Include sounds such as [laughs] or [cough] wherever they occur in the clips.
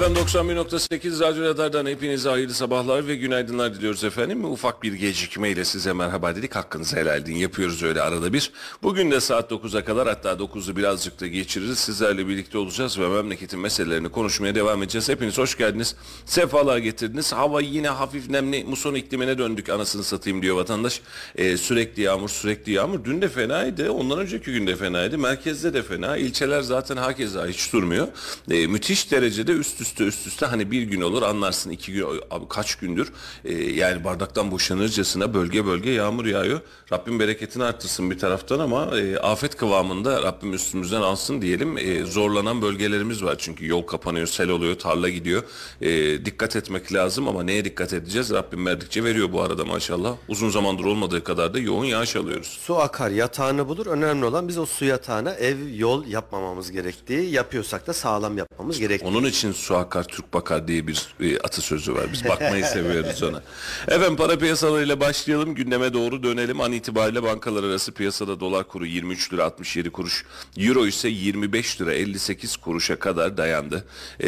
Efendim 91.8 Radyo Radar'dan hepinize hayırlı sabahlar ve günaydınlar diliyoruz efendim. Ufak bir gecikmeyle size merhaba dedik. Hakkınızı helal edin. Yapıyoruz öyle arada bir. Bugün de saat 9'a kadar hatta 9'u birazcık da geçiririz. Sizlerle birlikte olacağız ve memleketin meselelerini konuşmaya devam edeceğiz. Hepiniz hoş geldiniz. Sefalar getirdiniz. Hava yine hafif nemli. Muson iklimine döndük anasını satayım diyor vatandaş. Ee, sürekli yağmur sürekli yağmur. Dün de fenaydı. Ondan önceki gün de fenaydı. Merkezde de fena. İlçeler zaten hakeza hiç durmuyor. Ee, müthiş derecede üst üste üst üste hani bir gün olur anlarsın iki gün abi kaç gündür e, yani bardaktan boşanırcasına bölge bölge yağmur yağıyor. Rabbim bereketini arttırsın bir taraftan ama e, afet kıvamında Rabbim üstümüzden alsın diyelim. E, zorlanan bölgelerimiz var çünkü yol kapanıyor, sel oluyor, tarla gidiyor. E, dikkat etmek lazım ama neye dikkat edeceğiz? Rabbim verdikçe veriyor bu arada maşallah. Uzun zamandır olmadığı kadar da yoğun yağış alıyoruz. Su akar yatağını bulur. Önemli olan biz o su yatağına ev yol yapmamamız gerektiği yapıyorsak da sağlam yapmamız gerektiği. Onun için su akar Türk bakar diye bir e, atasözü var. Biz bakmayı seviyoruz ona. Efendim para piyasalarıyla başlayalım. Gündeme doğru dönelim. An itibariyle bankalar arası piyasada dolar kuru 23 lira 67 kuruş. Euro ise 25 lira 58 kuruşa kadar dayandı. E,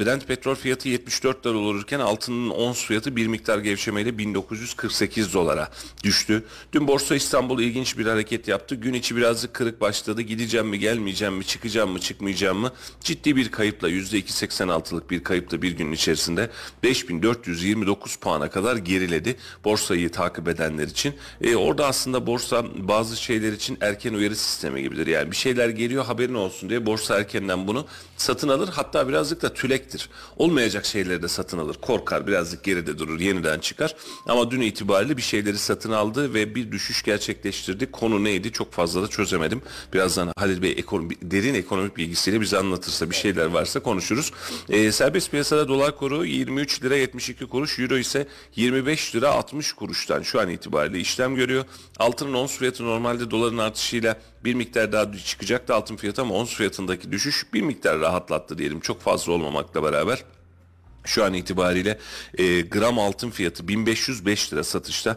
Brent petrol fiyatı 74 dolar olurken altının ons fiyatı bir miktar gevşemeyle 1948 dolara düştü. Dün Borsa İstanbul ilginç bir hareket yaptı. Gün içi birazcık kırık başladı. Gideceğim mi gelmeyeceğim mi çıkacağım mı çıkmayacağım mı? Ciddi bir kayıpla %2.86'lık bir kayıpla bir gün içerisinde 5429 puana kadar geriledi. Borsayı takip edenler için. E, orada aslında borsa bazı şeyler için erken uyarı sistemi gibidir. Yani bir şeyler geliyor haberin olsun diye borsa erkenden bunu satın alır. Hatta birazcık da tülektir. Olmayacak şeyleri de satın alır. Korkar birazcık geride durur yeniden çıkar. Ama dün itibariyle bir şeyleri satın aldı ve bir düşüş gerçekleştirdi. Konu neydi çok fazla da çözemedim. Birazdan Halil Bey ekonomi, derin ekonomik bilgisiyle bize anlatırsa bir şeyler varsa konuşuruz. E, serbest piyasada dolar kuru 23 lira 72 kuruş, euro ise 25 lira 60 kuruştan şu an itibariyle işlem görüyor. Altının ons fiyatı normalde doların artışıyla bir miktar daha çıkacaktı altın fiyatı ama ons fiyatındaki düşüş bir miktar rahatlattı diyelim çok fazla olmamakla beraber. Şu an itibariyle e, gram altın fiyatı 1505 lira satışta.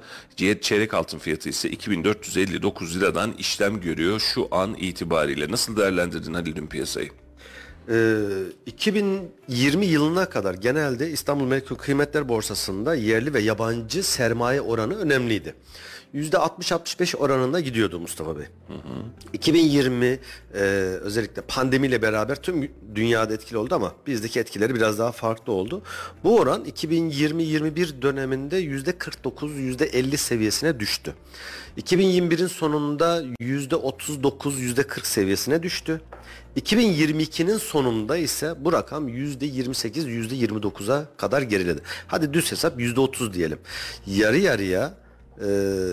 Çeyrek altın fiyatı ise 2459 liradan işlem görüyor şu an itibariyle. Nasıl değerlendirdin Halil dün piyasayı? Ee, 2020 yılına kadar genelde İstanbul Menkul Kıymetler Borsası'nda yerli ve yabancı sermaye oranı önemliydi. %60-65 oranında gidiyordu Mustafa Bey. Hı hı. 2020 e, özellikle pandemiyle beraber tüm dünyada etkili oldu ama bizdeki etkileri biraz daha farklı oldu. Bu oran 2020-21 döneminde %49-%50 seviyesine düştü. 2021'in sonunda %39-%40 seviyesine düştü. 2022'nin sonunda ise bu rakam %28 %29'a kadar geriledi. Hadi düz hesap %30 diyelim. Yarı yarıya e,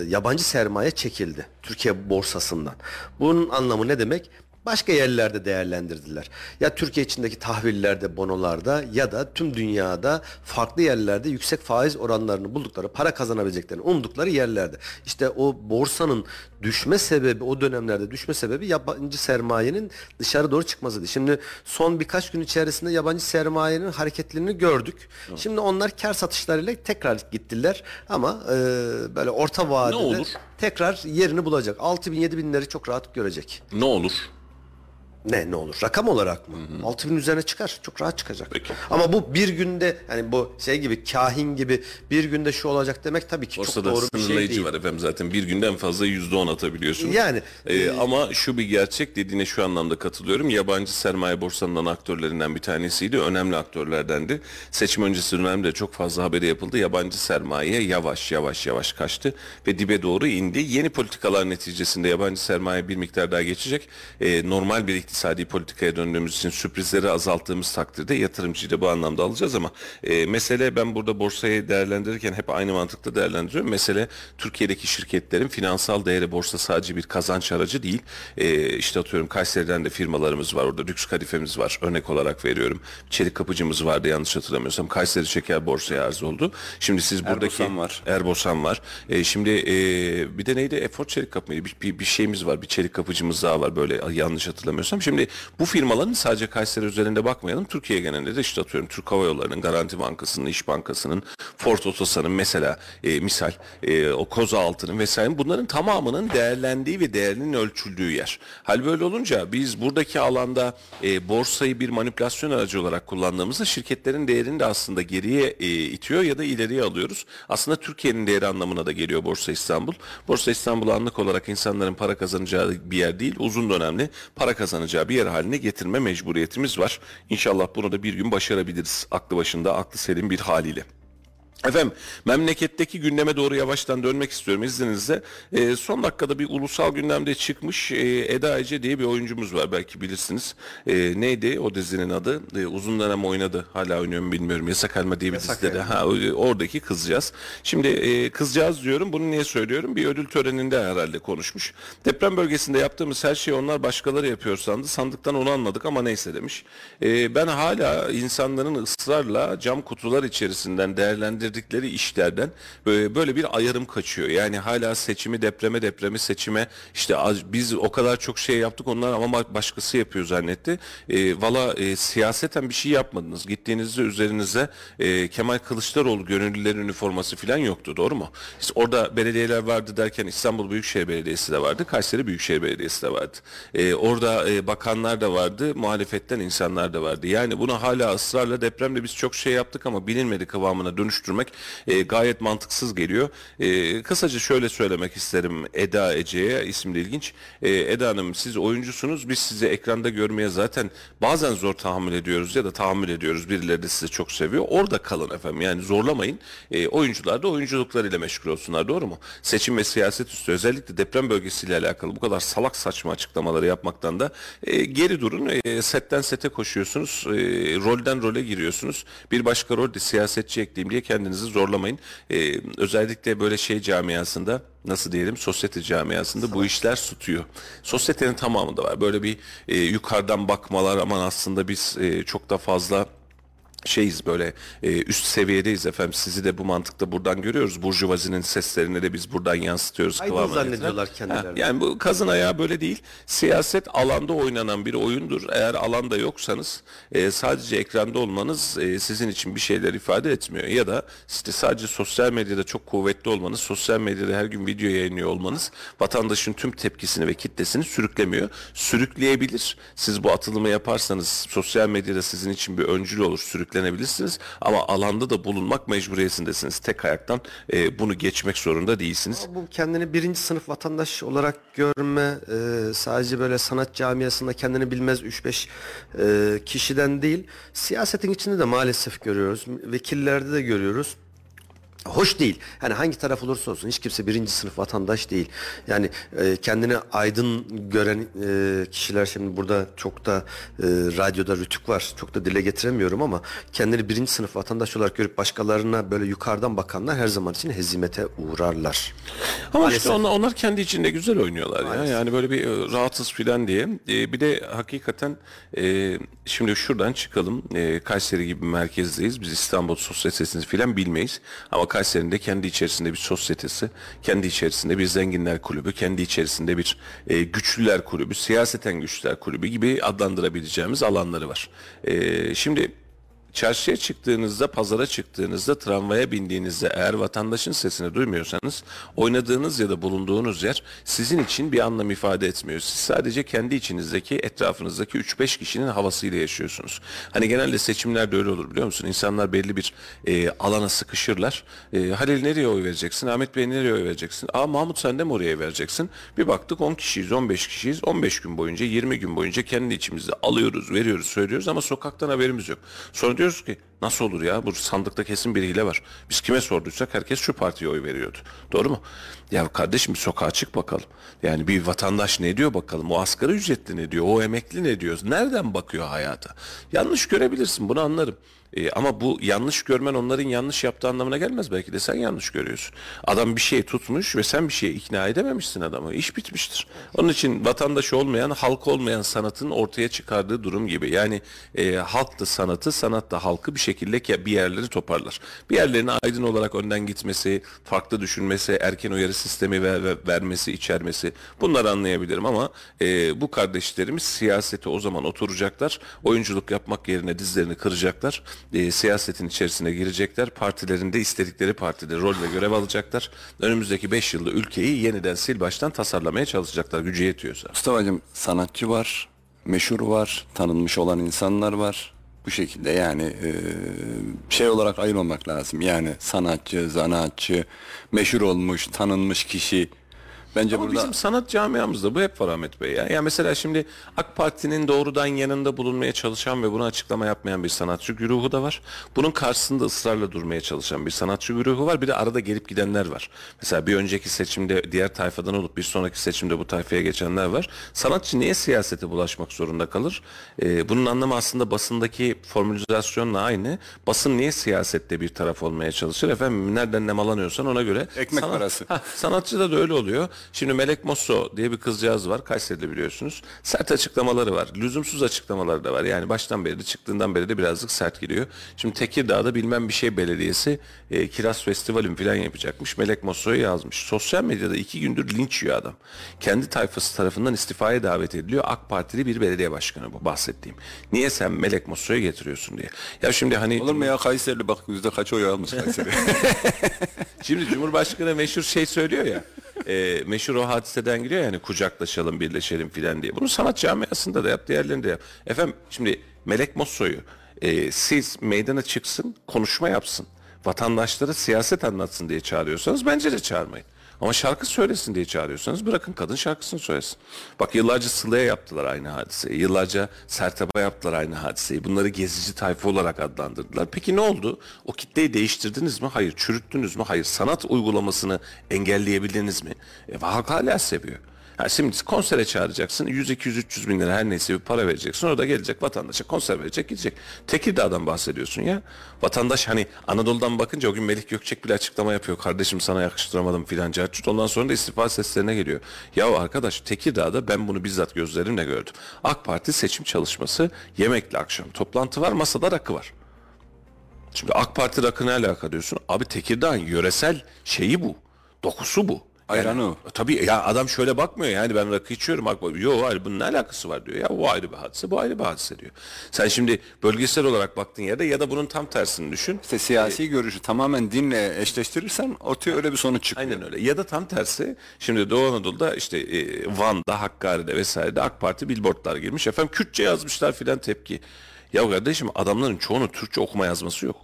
yabancı sermaye çekildi Türkiye borsasından. Bunun anlamı ne demek? Başka yerlerde değerlendirdiler. Ya Türkiye içindeki tahvillerde, bonolarda ya da tüm dünyada farklı yerlerde yüksek faiz oranlarını buldukları, para kazanabileceklerini umdukları yerlerde. İşte o borsanın düşme sebebi, o dönemlerde düşme sebebi yabancı sermayenin dışarı doğru çıkmasıydı. Şimdi son birkaç gün içerisinde yabancı sermayenin hareketlerini gördük. Şimdi onlar kar satışlarıyla tekrar gittiler ama e, böyle orta vadede tekrar yerini bulacak. 6 bin 7 binleri çok rahat görecek. Ne olur? Ne ne olur? Rakam olarak mı? 6000 üzerine çıkar. Çok rahat çıkacak. Peki. Ama bu bir günde yani bu şey gibi kahin gibi bir günde şu olacak demek tabii ki çok Borsada doğru bir şey değil. var efendim zaten bir günden fazla yüzde on atabiliyorsunuz. Yani, Ee, ama şu bir gerçek dediğine şu anlamda katılıyorum. Yabancı sermaye borsanın ana aktörlerinden bir tanesiydi. Önemli aktörlerdendi. Seçim öncesi dönemde çok fazla haberi yapıldı. Yabancı sermaye yavaş yavaş yavaş kaçtı ve dibe doğru indi. Yeni politikalar neticesinde yabancı sermaye bir miktar daha geçecek. Ee, normal bir iktisadi politikaya döndüğümüz için sürprizleri azalttığımız takdirde yatırımcıyı da bu anlamda alacağız ama e, mesele ben burada borsayı değerlendirirken hep aynı mantıkla değerlendiriyorum. Mesele Türkiye'deki şirketlerin finansal değeri borsa sadece bir kazanç aracı değil. E, işte atıyorum Kayseri'den de firmalarımız var. Orada lüks kadifemiz var. Örnek olarak veriyorum. Çelik kapıcımız vardı yanlış hatırlamıyorsam. Kayseri Şeker borsaya arz oldu. Şimdi siz buradaki Erbosan var. Erbosan var. E, şimdi e, bir de neydi? Efor çelik kapı mıydı? Bir, bir, bir şeyimiz var. Bir çelik kapıcımız daha var böyle yanlış hatırlamıyorsam. Şimdi bu firmaların sadece Kayseri üzerinde bakmayalım. Türkiye genelinde de işte atıyorum Türk Hava Yolları'nın, Garanti Bankası'nın, İş Bankası'nın, Ford Otosan'ın mesela e, misal e, o Koza Altı'nın vesaire bunların tamamının değerlendiği ve değerinin ölçüldüğü yer. Hal böyle olunca biz buradaki alanda e, borsayı bir manipülasyon aracı olarak kullandığımızda şirketlerin değerini de aslında geriye e, itiyor ya da ileriye alıyoruz. Aslında Türkiye'nin değeri anlamına da geliyor Borsa İstanbul. Borsa İstanbul anlık olarak insanların para kazanacağı bir yer değil, uzun dönemli para kazanacağı bir yer haline getirme mecburiyetimiz var. İnşallah bunu da bir gün başarabiliriz. Aklı başında, aklı selim bir haliyle. Efendim memleketteki gündeme doğru yavaştan dönmek istiyorum izninizle. Ee, son dakikada bir ulusal gündemde çıkmış e, Eda Ece diye bir oyuncumuz var belki bilirsiniz. E, neydi o dizinin adı? E, uzun dönem oynadı. Hala oynuyor mu bilmiyorum. Yasak Elma diye bir Yasak dizide de. Ha, oradaki kızcağız. Şimdi e, kızcağız diyorum. Bunu niye söylüyorum? Bir ödül töreninde herhalde konuşmuş. Deprem bölgesinde yaptığımız her şeyi onlar başkaları yapıyor sandı. Sandıktan onu anladık ama neyse demiş. E, ben hala insanların ısrarla cam kutular içerisinden değerlendirdikleri işlerden böyle, bir ayarım kaçıyor. Yani hala seçimi depreme depremi seçime işte biz o kadar çok şey yaptık onlar ama ba- başkası yapıyor zannetti. E, Valla e, siyaseten bir şey yapmadınız. Gittiğinizde üzerinize e, Kemal Kılıçdaroğlu gönüllülerin üniforması falan yoktu doğru mu? İşte orada belediyeler vardı derken İstanbul Büyükşehir Belediyesi de vardı. Kayseri Büyükşehir Belediyesi de vardı. E, orada e, bakanlar da vardı. Muhalefetten insanlar da vardı. Yani bunu hala ısrarla depremde biz çok şey yaptık ama bilinmedi kıvamına dönüştürmek e, gayet mantıksız geliyor. E, kısaca şöyle söylemek isterim Eda Ece'ye isim ilginç. E, Eda Hanım siz oyuncusunuz. Biz sizi ekranda görmeye zaten bazen zor tahammül ediyoruz ya da tahammül ediyoruz. Birileri de sizi çok seviyor. Orada kalın efendim. Yani zorlamayın. E, oyuncular da oyunculuklarıyla meşgul olsunlar. Doğru mu? Seçim ve siyaset üstü özellikle deprem bölgesiyle alakalı bu kadar salak saçma açıklamaları yapmaktan da e, geri durun. E, setten sete koşuyorsunuz. E, rolden role giriyorsunuz. Bir başka rol de siyasetçi ekleyeyim diye kendinizi zorlamayın. E, özellikle böyle şey camiasında nasıl diyelim sosyete camiasında bu işler tutuyor. Sosyetenin tamamında var. Böyle bir e, yukarıdan bakmalar aman aslında biz e, çok da fazla şeyiz böyle e, üst seviyedeyiz efendim. Sizi de bu mantıkta buradan görüyoruz. Burjuvazinin seslerini de biz buradan yansıtıyoruz Aydın zannediyorlar kendilerini. Ha, yani bu kazın ayağı böyle değil. Siyaset alanda oynanan bir oyundur. Eğer alanda yoksanız e, sadece ekranda olmanız e, sizin için bir şeyler ifade etmiyor. Ya da işte sadece sosyal medyada çok kuvvetli olmanız sosyal medyada her gün video yayınlıyor olmanız vatandaşın tüm tepkisini ve kitlesini sürüklemiyor. Sürükleyebilir. Siz bu atılımı yaparsanız sosyal medyada sizin için bir öncül olur sürüklenebilirsiniz ama alanda da bulunmak mecburiyetindesiniz. Tek ayaktan e, bunu geçmek zorunda değilsiniz. Bu kendini birinci sınıf vatandaş olarak görme e, sadece böyle sanat camiasında kendini bilmez 3-5 e, kişiden değil siyasetin içinde de maalesef görüyoruz. Vekillerde de görüyoruz. Hoş değil. Hani hangi taraf olursa olsun hiç kimse birinci sınıf vatandaş değil. Yani e, kendini aydın gören e, kişiler şimdi burada çok da e, radyoda rütük var. Çok da dile getiremiyorum ama kendini birinci sınıf vatandaş olarak görüp başkalarına böyle yukarıdan bakanlar her zaman için hezimete uğrarlar. Ama Maalesef. işte onlar, onlar kendi içinde güzel oynuyorlar ya. Yani böyle bir e, rahatsız filan diye. E, bir de hakikaten e, şimdi şuradan çıkalım. E, Kayseri gibi merkezdeyiz. Biz İstanbul sosyetesini filan bilmeyiz. Ama Kayseri'nin de kendi içerisinde bir sosyetesi, kendi içerisinde bir zenginler kulübü, kendi içerisinde bir e, güçlüler kulübü, siyaseten güçlüler kulübü gibi adlandırabileceğimiz alanları var. E, şimdi çarşıya çıktığınızda, pazara çıktığınızda, tramvaya bindiğinizde eğer vatandaşın sesini duymuyorsanız oynadığınız ya da bulunduğunuz yer sizin için bir anlam ifade etmiyor. Siz sadece kendi içinizdeki, etrafınızdaki 3-5 kişinin havasıyla yaşıyorsunuz. Hani genelde seçimlerde öyle olur biliyor musun? İnsanlar belli bir e, alana sıkışırlar. E, Halil nereye oy vereceksin? Ahmet Bey nereye oy vereceksin? Aa Mahmut sen de mi oraya vereceksin? Bir baktık 10 kişiyiz, 15 kişiyiz. 15 gün boyunca, 20 gün boyunca kendi içimizde alıyoruz, veriyoruz, söylüyoruz ama sokaktan haberimiz yok. Sonra diyoruz ki nasıl olur ya bu sandıkta kesin bir hile var. Biz kime sorduysak herkes şu partiye oy veriyordu. Doğru mu? Ya kardeşim bir sokağa çık bakalım. Yani bir vatandaş ne diyor bakalım. O asgari ücretli ne diyor? O emekli ne diyor? Nereden bakıyor hayata? Yanlış görebilirsin bunu anlarım. E, ama bu yanlış görmen onların yanlış yaptığı anlamına gelmez. Belki de sen yanlış görüyorsun. Adam bir şey tutmuş ve sen bir şeye ikna edememişsin adamı. İş bitmiştir. Onun için vatandaş olmayan, halk olmayan sanatın ortaya çıkardığı durum gibi. Yani e, halk da sanatı, sanat da halkı bir şekilde bir yerleri toparlar. Bir yerlerine aydın olarak önden gitmesi, farklı düşünmesi, erken uyarı sistemi ve, ve- vermesi, içermesi bunları anlayabilirim ama e, bu kardeşlerimiz siyasete o zaman oturacaklar. Oyunculuk yapmak yerine dizlerini kıracaklar. E, siyasetin içerisine girecekler. Partilerinde istedikleri partide rol ve görev alacaklar. Önümüzdeki 5 yılda ülkeyi yeniden sil baştan tasarlamaya çalışacaklar gücü yetiyorsa. Mustafa'cığım sanatçı var, meşhur var, tanınmış olan insanlar var. Bu şekilde yani e, şey olarak ayırmamak lazım. Yani sanatçı, zanaatçı, meşhur olmuş, tanınmış kişi. Bence Ama burada bizim sanat camiamızda bu hep var Ahmet Bey ya. Yani mesela şimdi AK Parti'nin doğrudan yanında bulunmaya çalışan ve buna açıklama yapmayan bir sanatçı güruhu da var. Bunun karşısında ısrarla durmaya çalışan bir sanatçı güruhu var. Bir de arada gelip gidenler var. Mesela bir önceki seçimde diğer tayfadan olup bir sonraki seçimde bu tayfaya geçenler var. Sanatçı niye siyasete bulaşmak zorunda kalır? Ee, bunun anlamı aslında basındaki formülizasyonla aynı. Basın niye siyasette bir taraf olmaya çalışır? Efendim nereden ne malanıyorsan ona göre. Ekmek parası. Hah, sanatçıda da öyle oluyor. Şimdi Melek Mosso diye bir kızcağız var. Kayseri'de biliyorsunuz. Sert açıklamaları var. Lüzumsuz açıklamaları da var. Yani baştan beri de çıktığından beri de birazcık sert gidiyor. Şimdi Tekirdağ'da bilmem bir şey belediyesi e, Kiraz Festivalim falan yapacakmış. Melek Mosso'yu yazmış. Sosyal medyada iki gündür linç yiyor adam. Kendi tayfası tarafından istifaya davet ediliyor. AK Partili bir belediye başkanı bu bahsettiğim. Niye sen Melek Mosso'yu getiriyorsun diye. Ya şimdi hani... olur mu ya Kayserili bak yüzde kaç oy almış Kayseri. [laughs] Şimdi Cumhurbaşkanı meşhur şey söylüyor ya. E, meşhur o hadiseden giriyor yani kucaklaşalım, birleşelim filan diye. Bunu sanat camiasında da yap, diğerlerinde de yap. Efendim şimdi Melek Mosso'yu e, siz meydana çıksın, konuşma yapsın. Vatandaşlara siyaset anlatsın diye çağırıyorsanız bence de çağırmayın. Ama şarkı söylesin diye çağırıyorsanız bırakın kadın şarkısını söylesin. Bak yıllarca Sıla'ya yaptılar aynı hadiseyi. Yıllarca Sertab'a yaptılar aynı hadiseyi. Bunları gezici tayfa olarak adlandırdılar. Peki ne oldu? O kitleyi değiştirdiniz mi? Hayır. Çürüttünüz mü? Hayır. Sanat uygulamasını engelleyebildiniz mi? E, halk hala seviyor. Ha şimdi konsere çağıracaksın. 100 200 300 bin lira her neyse bir para vereceksin. Orada gelecek vatandaşa konser verecek gidecek. Tekirdağ'dan bahsediyorsun ya. Vatandaş hani Anadolu'dan bakınca o gün Melih Gökçek bile açıklama yapıyor. Kardeşim sana yakıştıramadım filan carçut. Ondan sonra da istifa seslerine geliyor. Ya arkadaş Tekirdağ'da ben bunu bizzat gözlerimle gördüm. AK Parti seçim çalışması yemekli akşam. Toplantı var masada rakı var. Şimdi AK Parti rakı ne alaka diyorsun? Abi Tekirdağ'ın yöresel şeyi bu. Dokusu bu. Ayranı o. Tabii ya adam şöyle bakmıyor yani ben rakı içiyorum. Bak, Yok hayır bunun ne alakası var diyor. Ya o ayrı bir hadise bu ayrı bir hadise diyor. Sen şimdi bölgesel olarak baktığın yerde ya da bunun tam tersini düşün. İşte siyasi görüşü tamamen dinle eşleştirirsen ortaya öyle bir sonuç çıkıyor. Aynen öyle. Ya da tam tersi. Şimdi Doğu Anadolu'da işte e, Van'da, Hakkari'de vesairede AK Parti billboardlar girmiş. Efendim Kürtçe yazmışlar filan tepki. Ya kardeşim adamların çoğunun Türkçe okuma yazması yok.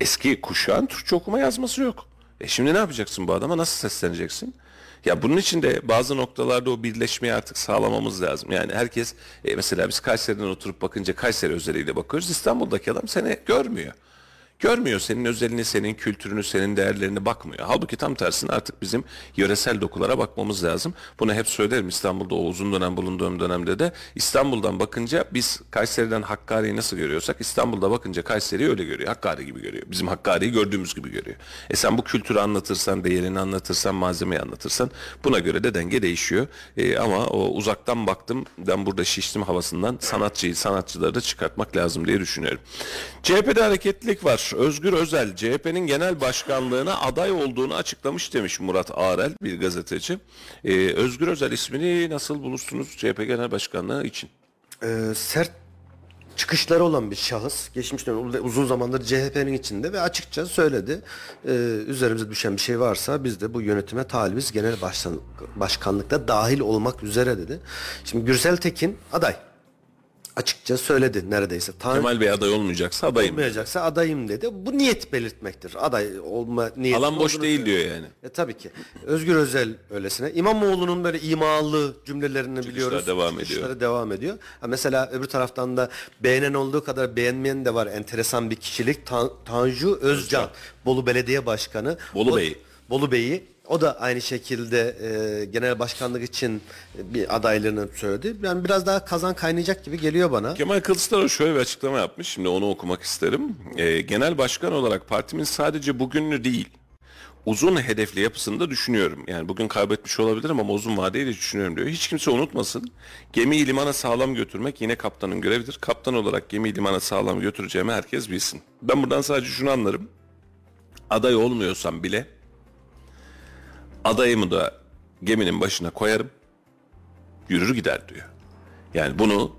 Eski kuşağın Türkçe okuma yazması yok. E şimdi ne yapacaksın bu adama? Nasıl sesleneceksin? Ya bunun için de bazı noktalarda o birleşmeyi artık sağlamamız lazım. Yani herkes e, mesela biz Kayseri'den oturup bakınca Kayseri özeliyle bakıyoruz. İstanbul'daki adam seni görmüyor. Görmüyor senin özelini, senin kültürünü, senin değerlerini bakmıyor. Halbuki tam tersine artık bizim yöresel dokulara bakmamız lazım. Bunu hep söylerim İstanbul'da o uzun dönem bulunduğum dönemde de İstanbul'dan bakınca biz Kayseri'den Hakkari'yi nasıl görüyorsak İstanbul'da bakınca Kayseri'yi öyle görüyor. Hakkari gibi görüyor. Bizim Hakkari'yi gördüğümüz gibi görüyor. E sen bu kültürü anlatırsan, değerini anlatırsan, malzemeyi anlatırsan buna göre de denge değişiyor. E, ama o uzaktan baktım ben burada şiştim havasından sanatçıyı, sanatçıları da çıkartmak lazım diye düşünüyorum. CHP'de hareketlilik var. Özgür Özel CHP'nin genel başkanlığına aday olduğunu açıklamış demiş Murat Arel bir gazeteci. Ee, Özgür Özel ismini nasıl bulursunuz CHP genel başkanlığı için? Ee, sert çıkışları olan bir şahıs. Geçmiş dönem ve uzun zamandır CHP'nin içinde ve açıkça söyledi. Ee, üzerimize düşen bir şey varsa biz de bu yönetime talibiz. Genel başkan, başkanlıkta dahil olmak üzere dedi. Şimdi Gürsel Tekin aday. Açıkça söyledi neredeyse. Tan- Kemal Bey aday olmayacaksa adayım. olmayacaksa adayım dedi. Bu niyet belirtmektir. Aday olma niyeti. Alan boş değil diyor yani. E tabii ki. Özgür Özel öylesine. İmamoğlu'nun böyle imalı cümlelerini biliyoruz. devam ediyor. Çıkışları devam ediyor. Ha mesela öbür taraftan da beğenen olduğu kadar beğenmeyen de var. Enteresan bir kişilik. Tan- Tanju Özcan. Bolu Belediye Başkanı. Bolu O- Bey. Bolu Bey'i. O da aynı şekilde e, genel başkanlık için bir adaylığını söyledi. Yani biraz daha kazan kaynayacak gibi geliyor bana. Kemal Kılıçdaroğlu şöyle bir açıklama yapmış. Şimdi onu okumak isterim. Ee, genel başkan olarak partimin sadece bugünlü değil, uzun hedefli yapısını da düşünüyorum. Yani bugün kaybetmiş olabilirim ama uzun vadeyi de düşünüyorum diyor. Hiç kimse unutmasın. Gemiyi limana sağlam götürmek yine kaptanın görevidir. Kaptan olarak gemiyi limana sağlam götüreceğimi herkes bilsin. Ben buradan sadece şunu anlarım. Aday olmuyorsam bile adayımı da geminin başına koyarım. Yürür gider diyor. Yani bunu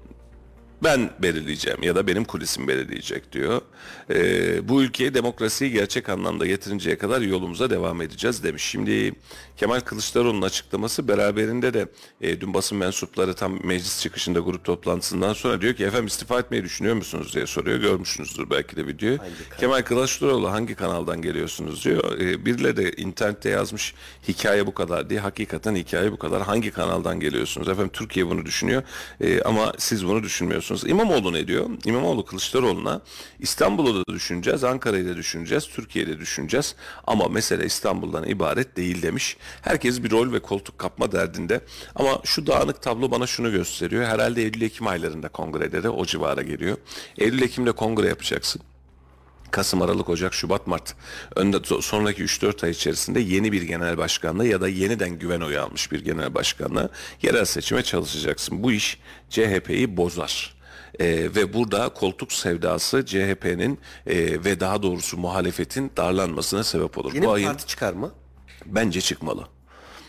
ben belirleyeceğim ya da benim kulisim belirleyecek diyor. Ee, bu ülkeye demokrasiyi gerçek anlamda getirinceye kadar yolumuza devam edeceğiz demiş. Şimdi Kemal Kılıçdaroğlu'nun açıklaması beraberinde de e, dün basın mensupları tam meclis çıkışında grup toplantısından sonra diyor ki efendim istifa etmeyi düşünüyor musunuz diye soruyor. Görmüşsünüzdür belki de videoyu. Kemal Kılıçdaroğlu hangi kanaldan geliyorsunuz diyor. Ee, birileri de internette yazmış hikaye bu kadar diye. Hakikaten hikaye bu kadar. Hangi kanaldan geliyorsunuz? Efendim Türkiye bunu düşünüyor Ee, ama siz bunu düşünmüyorsunuz. İmamoğlu ne diyor? İmamoğlu Kılıçdaroğlu'na İstanbul'u da düşüneceğiz, Ankara'yı da düşüneceğiz, Türkiye'yi de düşüneceğiz. Ama mesele İstanbul'dan ibaret değil demiş. Herkes bir rol ve koltuk kapma derdinde. Ama şu dağınık tablo bana şunu gösteriyor. Herhalde Eylül-Ekim aylarında kongreleri o civara geliyor. Eylül-Ekim'de kongre yapacaksın. Kasım, Aralık, Ocak, Şubat, Mart. Önde sonraki 3-4 ay içerisinde yeni bir genel başkanla ya da yeniden güven oyu almış bir genel başkanla yerel seçime çalışacaksın. Bu iş CHP'yi bozar. Ee, ve burada koltuk sevdası CHP'nin e, ve daha doğrusu muhalefetin darlanmasına sebep olur. Yeni Bu bir ayın parti çıkar mı? Bence çıkmalı.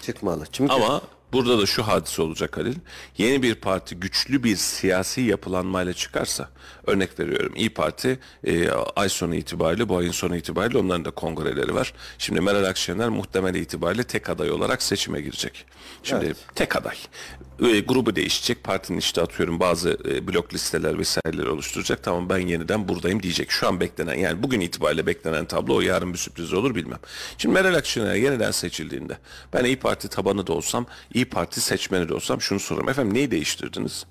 Çıkmalı. Çünkü Ama burada da şu hadise olacak Halil. Yeni bir parti güçlü bir siyasi yapılanmayla çıkarsa örnek veriyorum İyi Parti e, ay sonu itibariyle bu ayın sonu itibariyle onların da kongreleri var. Şimdi Meral Akşener muhtemel itibariyle tek aday olarak seçime girecek. Şimdi tek aday. E, grubu değişecek. Partinin işte atıyorum bazı e, blok listeler vesaireleri oluşturacak. Tamam ben yeniden buradayım diyecek. Şu an beklenen yani bugün itibariyle beklenen tablo o yarın bir sürpriz olur bilmem. Şimdi Meral Akşener yeniden seçildiğinde ben İyi Parti tabanı da olsam İyi Parti seçmeni de olsam şunu sorarım. Efendim neyi değiştirdiniz?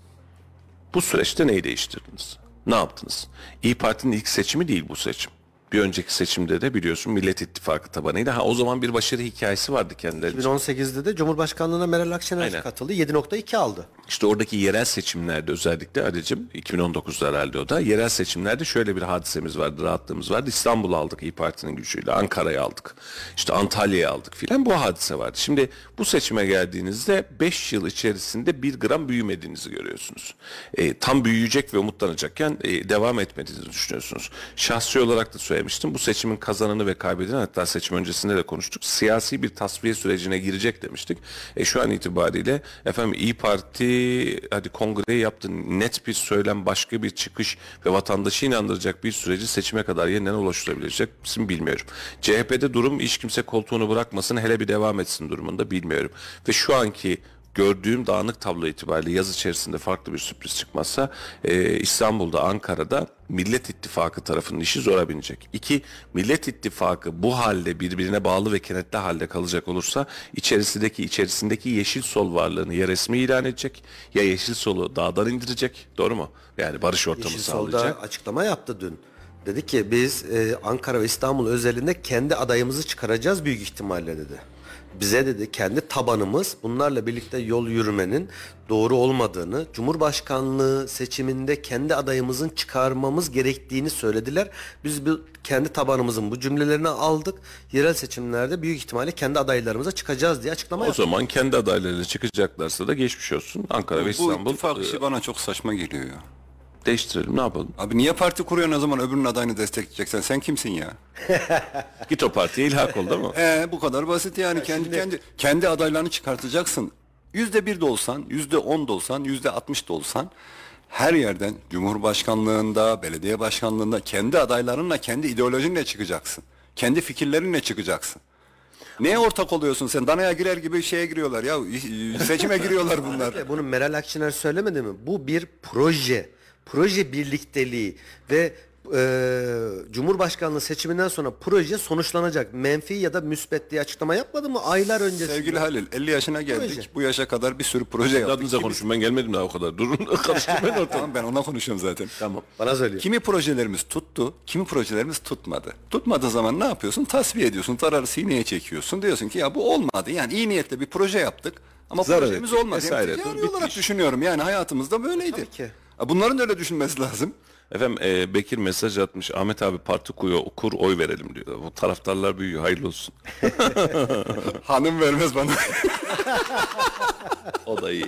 Bu süreçte neyi değiştirdiniz? Ne yaptınız? İyi Parti'nin ilk seçimi değil bu seçim. Bir önceki seçimde de biliyorsun Millet İttifakı tabanıydı. Ha o zaman bir başarı hikayesi vardı kendilerinin. 2018'de de Cumhurbaşkanlığına Meral Akşener Aynen. katıldı. 7.2 aldı. İşte oradaki yerel seçimlerde özellikle Ali'cim 2019'da herhalde o da yerel seçimlerde şöyle bir hadisemiz vardı, rahatlığımız vardı. İstanbul'u aldık İyi Parti'nin gücüyle, Ankara'yı aldık, işte Antalya'yı aldık filan bu hadise vardı. Şimdi bu seçime geldiğinizde 5 yıl içerisinde bir gram büyümediğinizi görüyorsunuz. E, tam büyüyecek ve umutlanacakken e, devam etmediğinizi düşünüyorsunuz. Şahsi olarak da söylemiştim bu seçimin kazananı ve kaybedeni hatta seçim öncesinde de konuştuk. Siyasi bir tasfiye sürecine girecek demiştik. E, şu an itibariyle efendim İyi Parti hadi kongreyi yaptı net bir söylem başka bir çıkış ve vatandaşı inandıracak bir süreci seçime kadar yeniden ulaştırabilecek misin bilmiyorum. CHP'de durum hiç kimse koltuğunu bırakmasın hele bir devam etsin durumunda bilmiyorum. Ve şu anki gördüğüm dağınık tablo itibariyle yaz içerisinde farklı bir sürpriz çıkmazsa e, İstanbul'da, Ankara'da Millet İttifakı tarafının işi zora binecek. İki, Millet İttifakı bu halde birbirine bağlı ve kenetli halde kalacak olursa içerisindeki içerisindeki yeşil sol varlığını ya resmi ilan edecek ya yeşil solu dağdan indirecek. Doğru mu? Yani barış ortamı Yeşil sağlayacak. Sol'da açıklama yaptı dün. Dedi ki biz e, Ankara ve İstanbul özelinde kendi adayımızı çıkaracağız büyük ihtimalle dedi. Bize dedi kendi tabanımız bunlarla birlikte yol yürümenin doğru olmadığını, Cumhurbaşkanlığı seçiminde kendi adayımızın çıkarmamız gerektiğini söylediler. Biz bu kendi tabanımızın bu cümlelerini aldık. Yerel seçimlerde büyük ihtimalle kendi adaylarımıza çıkacağız diye açıklama O yaptı. zaman kendi adaylarıyla çıkacaklarsa da geçmiş olsun. Ankara ve Bu İstanbul ittifak e, işi bana çok saçma geliyor ya. Değiştirelim ne yapalım? Abi niye parti kuruyorsun o zaman öbürünün adayını destekleyeceksen? Sen kimsin ya? [laughs] Git o partiye ilhak ol değil mi? Ee, bu kadar basit yani. kendi kendi kendi adaylarını çıkartacaksın. Yüzde bir de olsan, yüzde on da olsan, yüzde altmış da olsan her yerden Cumhurbaşkanlığında, belediye başkanlığında kendi adaylarınla, kendi ideolojinle çıkacaksın. Kendi fikirlerinle çıkacaksın. Neye ortak oluyorsun sen? Danaya girer gibi şeye giriyorlar ya. Seçime giriyorlar bunlar. [laughs] Bunu Meral Akşener söylemedi mi? Bu bir proje. Proje birlikteliği ve e, Cumhurbaşkanlığı seçiminden sonra proje sonuçlanacak. Menfi ya da müsbet diye açıklama yapmadı mı aylar öncesinde? Sevgili Halil 50 yaşına geldik. Proje. Bu yaşa kadar bir sürü proje yaptık. Adınıza konuşun ben gelmedim daha o kadar. Durun [laughs] karıştırmayın ortalığı. Tamam ben ona konuşuyorum zaten. Tamam. Bana söylüyor. Kimi projelerimiz tuttu, kimi projelerimiz tutmadı. Tutmadığı zaman ne yapıyorsun? Tasfiye ediyorsun, tararı sineye çekiyorsun. Diyorsun ki ya bu olmadı. Yani iyi niyetle bir proje yaptık ama Zarar projemiz ettik olmadı. vesaire. Yani olarak düşünüyorum. Yani hayatımızda böyleydi. Tabii ki. Bunların öyle düşünmesi lazım. Efendim e, Bekir mesaj atmış. Ahmet abi parti kuyu, kur oy verelim diyor. Bu taraftarlar büyüyor. Hayırlı olsun. [laughs] Hanım vermez bana. [laughs] O da iyi.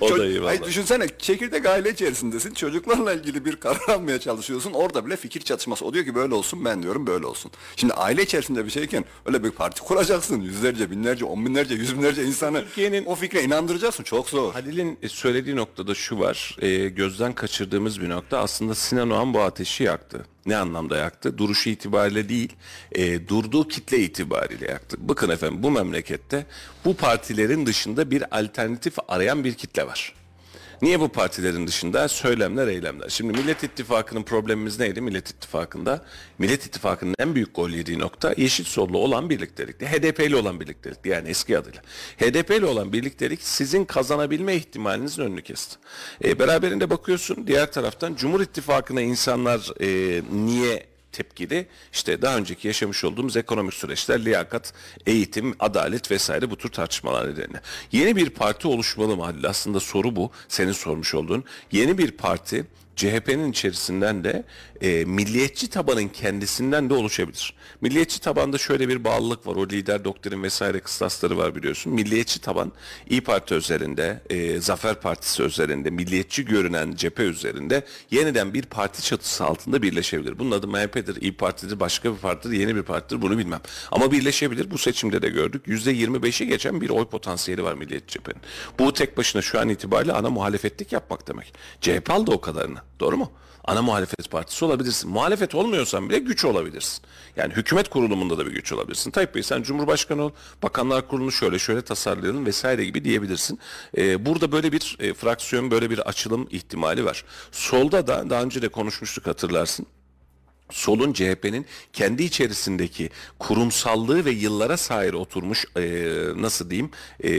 o da iyi Hayır, valla. düşünsene çekirdek aile içerisindesin. Çocuklarla ilgili bir karar almaya çalışıyorsun. Orada bile fikir çatışması. O diyor ki böyle olsun ben diyorum böyle olsun. Şimdi aile içerisinde bir şeyken öyle bir parti kuracaksın. Yüzlerce, binlerce, on binlerce, yüz binlerce insanı Türkiye'nin- o fikre inandıracaksın. Çok zor. Halil'in söylediği noktada şu var. E, gözden kaçırdığımız bir nokta. Aslında Sinan Oğan bu ateşi yaktı. Ne anlamda yaktı? Duruşu itibariyle değil, e, durduğu kitle itibariyle yaktı. Bakın efendim bu memlekette bu partilerin dışında bir alternatif arayan bir kitle var. Niye bu partilerin dışında? Söylemler, eylemler. Şimdi Millet İttifakı'nın problemimiz neydi Millet İttifakı'nda? Millet İttifakı'nın en büyük gol yediği nokta yeşil sollu olan birliktelikti. HDP'li olan birliktelikti yani eski adıyla. HDP'li olan birliktelik sizin kazanabilme ihtimalinizin önünü kesti. E, beraberinde bakıyorsun diğer taraftan Cumhur İttifakı'na insanlar e, niye tepkili işte daha önceki yaşamış olduğumuz ekonomik süreçler, liyakat, eğitim, adalet vesaire bu tür tartışmalar nedeniyle. Yeni bir parti oluşmalı mı Halil? Aslında soru bu. Senin sormuş olduğun. Yeni bir parti CHP'nin içerisinden de e, milliyetçi tabanın kendisinden de oluşabilir. Milliyetçi tabanda şöyle bir bağlılık var. O lider doktrin vesaire kıstasları var biliyorsun. Milliyetçi taban İyi Parti üzerinde, e, Zafer Partisi üzerinde, milliyetçi görünen cephe üzerinde yeniden bir parti çatısı altında birleşebilir. Bunun adı MHP'dir, İyi Parti'dir, başka bir partidir, yeni bir partidir bunu bilmem. Ama birleşebilir. Bu seçimde de gördük. %25'i geçen bir oy potansiyeli var Milliyetçi cephenin. Bu tek başına şu an itibariyle ana muhalefetlik yapmak demek. CHP aldı o kadarını. Doğru mu? Ana muhalefet partisi olabilirsin. Muhalefet olmuyorsan bile güç olabilirsin. Yani hükümet kurulumunda da bir güç olabilirsin. Tayyip Bey sen Cumhurbaşkanı ol, Bakanlar Kurulu'nu şöyle şöyle tasarlayalım vesaire gibi diyebilirsin. Ee, burada böyle bir e, fraksiyon, böyle bir açılım ihtimali var. Solda da daha önce de konuşmuştuk hatırlarsın. Solun CHP'nin kendi içerisindeki kurumsallığı ve yıllara sahip oturmuş e, nasıl diyeyim e,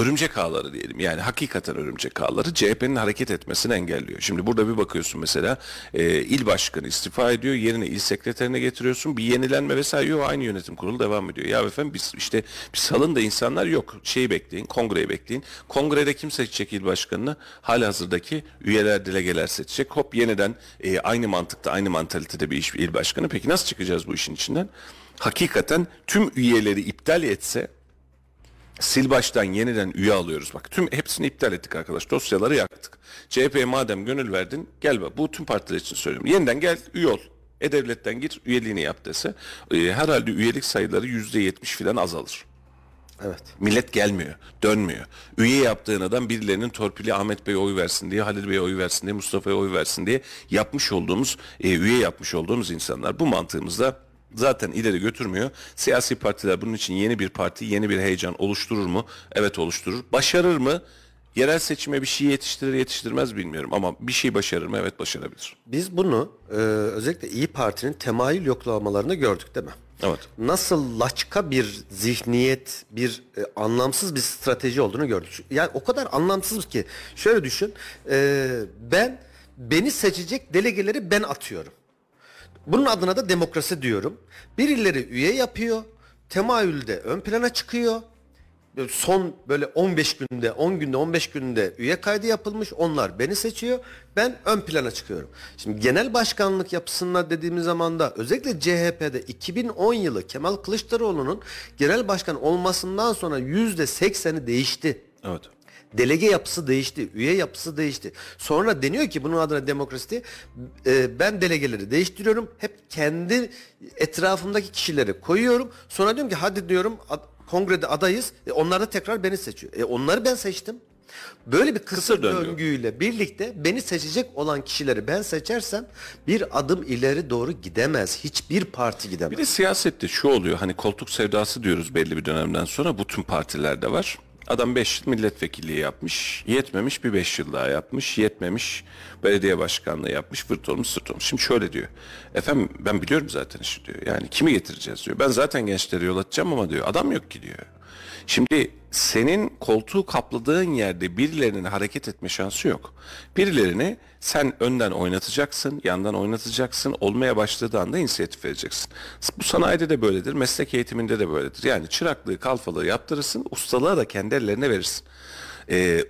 örümcek ağları diyelim. Yani hakikaten örümcek ağları CHP'nin hareket etmesini engelliyor. Şimdi burada bir bakıyorsun mesela e, il başkanı istifa ediyor yerine il sekreterine getiriyorsun bir yenilenme vesaire yok aynı yönetim kurulu devam ediyor. Ya efendim biz işte bir salın da insanlar yok şeyi bekleyin kongreyi bekleyin. Kongrede kim seçecek il başkanını? Halihazırdaki üyeler delegeler seçecek. Hop yeniden e, aynı mantıkta aynı mantalitede bir iş il başkanı. Peki nasıl çıkacağız bu işin içinden? Hakikaten tüm üyeleri iptal etse sil baştan yeniden üye alıyoruz. Bak tüm hepsini iptal ettik arkadaş. Dosyaları yaktık. CHP'ye madem gönül verdin gel bak bu tüm partiler için söylüyorum. Yeniden gel üye ol. E-Devlet'ten gir üyeliğini yap dese e, herhalde üyelik sayıları yüzde yetmiş filan azalır. Evet. Millet gelmiyor, dönmüyor. Üye yaptığın adam birilerinin torpili Ahmet Bey'e oy versin diye, Halil Bey'e oy versin diye, Mustafa'ya oy versin diye yapmış olduğumuz, e, üye yapmış olduğumuz insanlar. Bu mantığımızda zaten ileri götürmüyor. Siyasi partiler bunun için yeni bir parti, yeni bir heyecan oluşturur mu? Evet oluşturur. Başarır mı? Yerel seçime bir şey yetiştirir yetiştirmez bilmiyorum ama bir şey başarır mı? Evet başarabilir. Biz bunu e, özellikle İyi Parti'nin temayül yoklamalarını gördük değil mi? Evet. Nasıl laçka bir zihniyet, bir e, anlamsız bir strateji olduğunu gördük. Yani o kadar anlamsız ki. Şöyle düşün. e, ben beni seçecek delegeleri ben atıyorum. Bunun adına da demokrasi diyorum. Birileri üye yapıyor. Temayülde ön plana çıkıyor. Son böyle 15 günde, 10 günde, 15 günde üye kaydı yapılmış. Onlar beni seçiyor. Ben ön plana çıkıyorum. Şimdi genel başkanlık yapısında dediğimiz zaman da özellikle CHP'de 2010 yılı Kemal Kılıçdaroğlu'nun genel başkan olmasından sonra %80'i değişti. Evet. Delege yapısı değişti, üye yapısı değişti. Sonra deniyor ki bunun adına demokrasi e, ben delegeleri değiştiriyorum. Hep kendi etrafımdaki kişileri koyuyorum. Sonra diyorum ki hadi diyorum kongrede adayız. E, onlar da tekrar beni seçiyor. E, onları ben seçtim. Böyle bir kısır, Kısır döngü. döngüyle birlikte beni seçecek olan kişileri ben seçersem bir adım ileri doğru gidemez. Hiçbir parti gidemez. Bir de siyasette şu oluyor hani koltuk sevdası diyoruz belli bir dönemden sonra bu tüm partilerde var. Adam 5 yıl milletvekilliği yapmış, yetmemiş bir 5 yıl daha yapmış, yetmemiş belediye başkanlığı yapmış, vırt olmuş sırt olmuş. Şimdi şöyle diyor, efendim ben biliyorum zaten işi diyor. Yani kimi getireceğiz diyor. Ben zaten gençleri yol atacağım ama diyor adam yok ki diyor. Şimdi senin koltuğu kapladığın yerde birilerinin hareket etme şansı yok. Birilerini sen önden oynatacaksın, yandan oynatacaksın, olmaya başladığı anda inisiyatif vereceksin. Bu sanayide de böyledir, meslek eğitiminde de böyledir. Yani çıraklığı, kalfalığı yaptırırsın, ustalığa da kendi ellerine verirsin.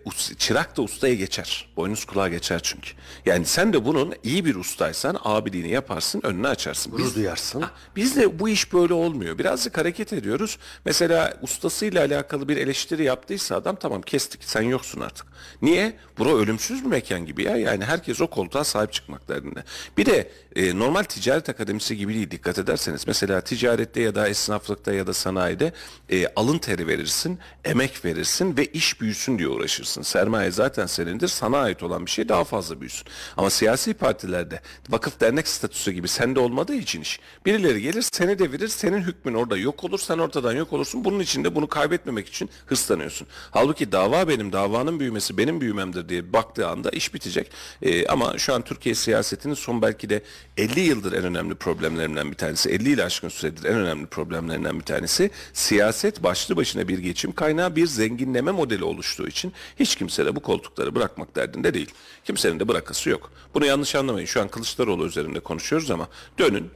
Us- çırak da ustaya geçer. Boynuz kulağa geçer çünkü. Yani sen de bunun iyi bir ustaysan abiliğini yaparsın, önünü açarsın. Gurur duyarsın. Ha, Bizde bu iş böyle olmuyor. Birazcık hareket ediyoruz. Mesela ustasıyla alakalı bir eleştiri yaptıysa adam tamam kestik sen yoksun artık. Niye? Bura ölümsüz bir mekan gibi ya. Yani herkes o koltuğa sahip çıkmak derdinde. Bir de e, normal ticaret akademisi gibi değil dikkat ederseniz. Mesela ticarette ya da esnaflıkta ya da sanayide e, alın teri verirsin, emek verirsin ve iş büyüsün diye uğraşırsın. Sermaye zaten senindir. Sana ait olan bir şey daha fazla büyüsün. Ama siyasi partilerde vakıf dernek statüsü gibi sende olmadığı için iş. Birileri gelir seni devirir. Senin hükmün orada yok olur. Sen ortadan yok olursun. Bunun için de bunu kaybetmemek için hırslanıyorsun. Halbuki dava benim, davanın büyümesi benim büyümemdir diye baktığı anda iş bitecek. Ee, ama şu an Türkiye siyasetinin son belki de 50 yıldır en önemli problemlerinden bir tanesi. 50 ile aşkın süredir en önemli problemlerinden bir tanesi. Siyaset başlı başına bir geçim kaynağı, bir zenginleme modeli oluştuğu için hiç kimse de bu koltukları bırakmak derdinde değil. Kimsenin de bırakası yok. Bunu yanlış anlamayın. Şu an Kılıçdaroğlu üzerinde konuşuyoruz ama dönün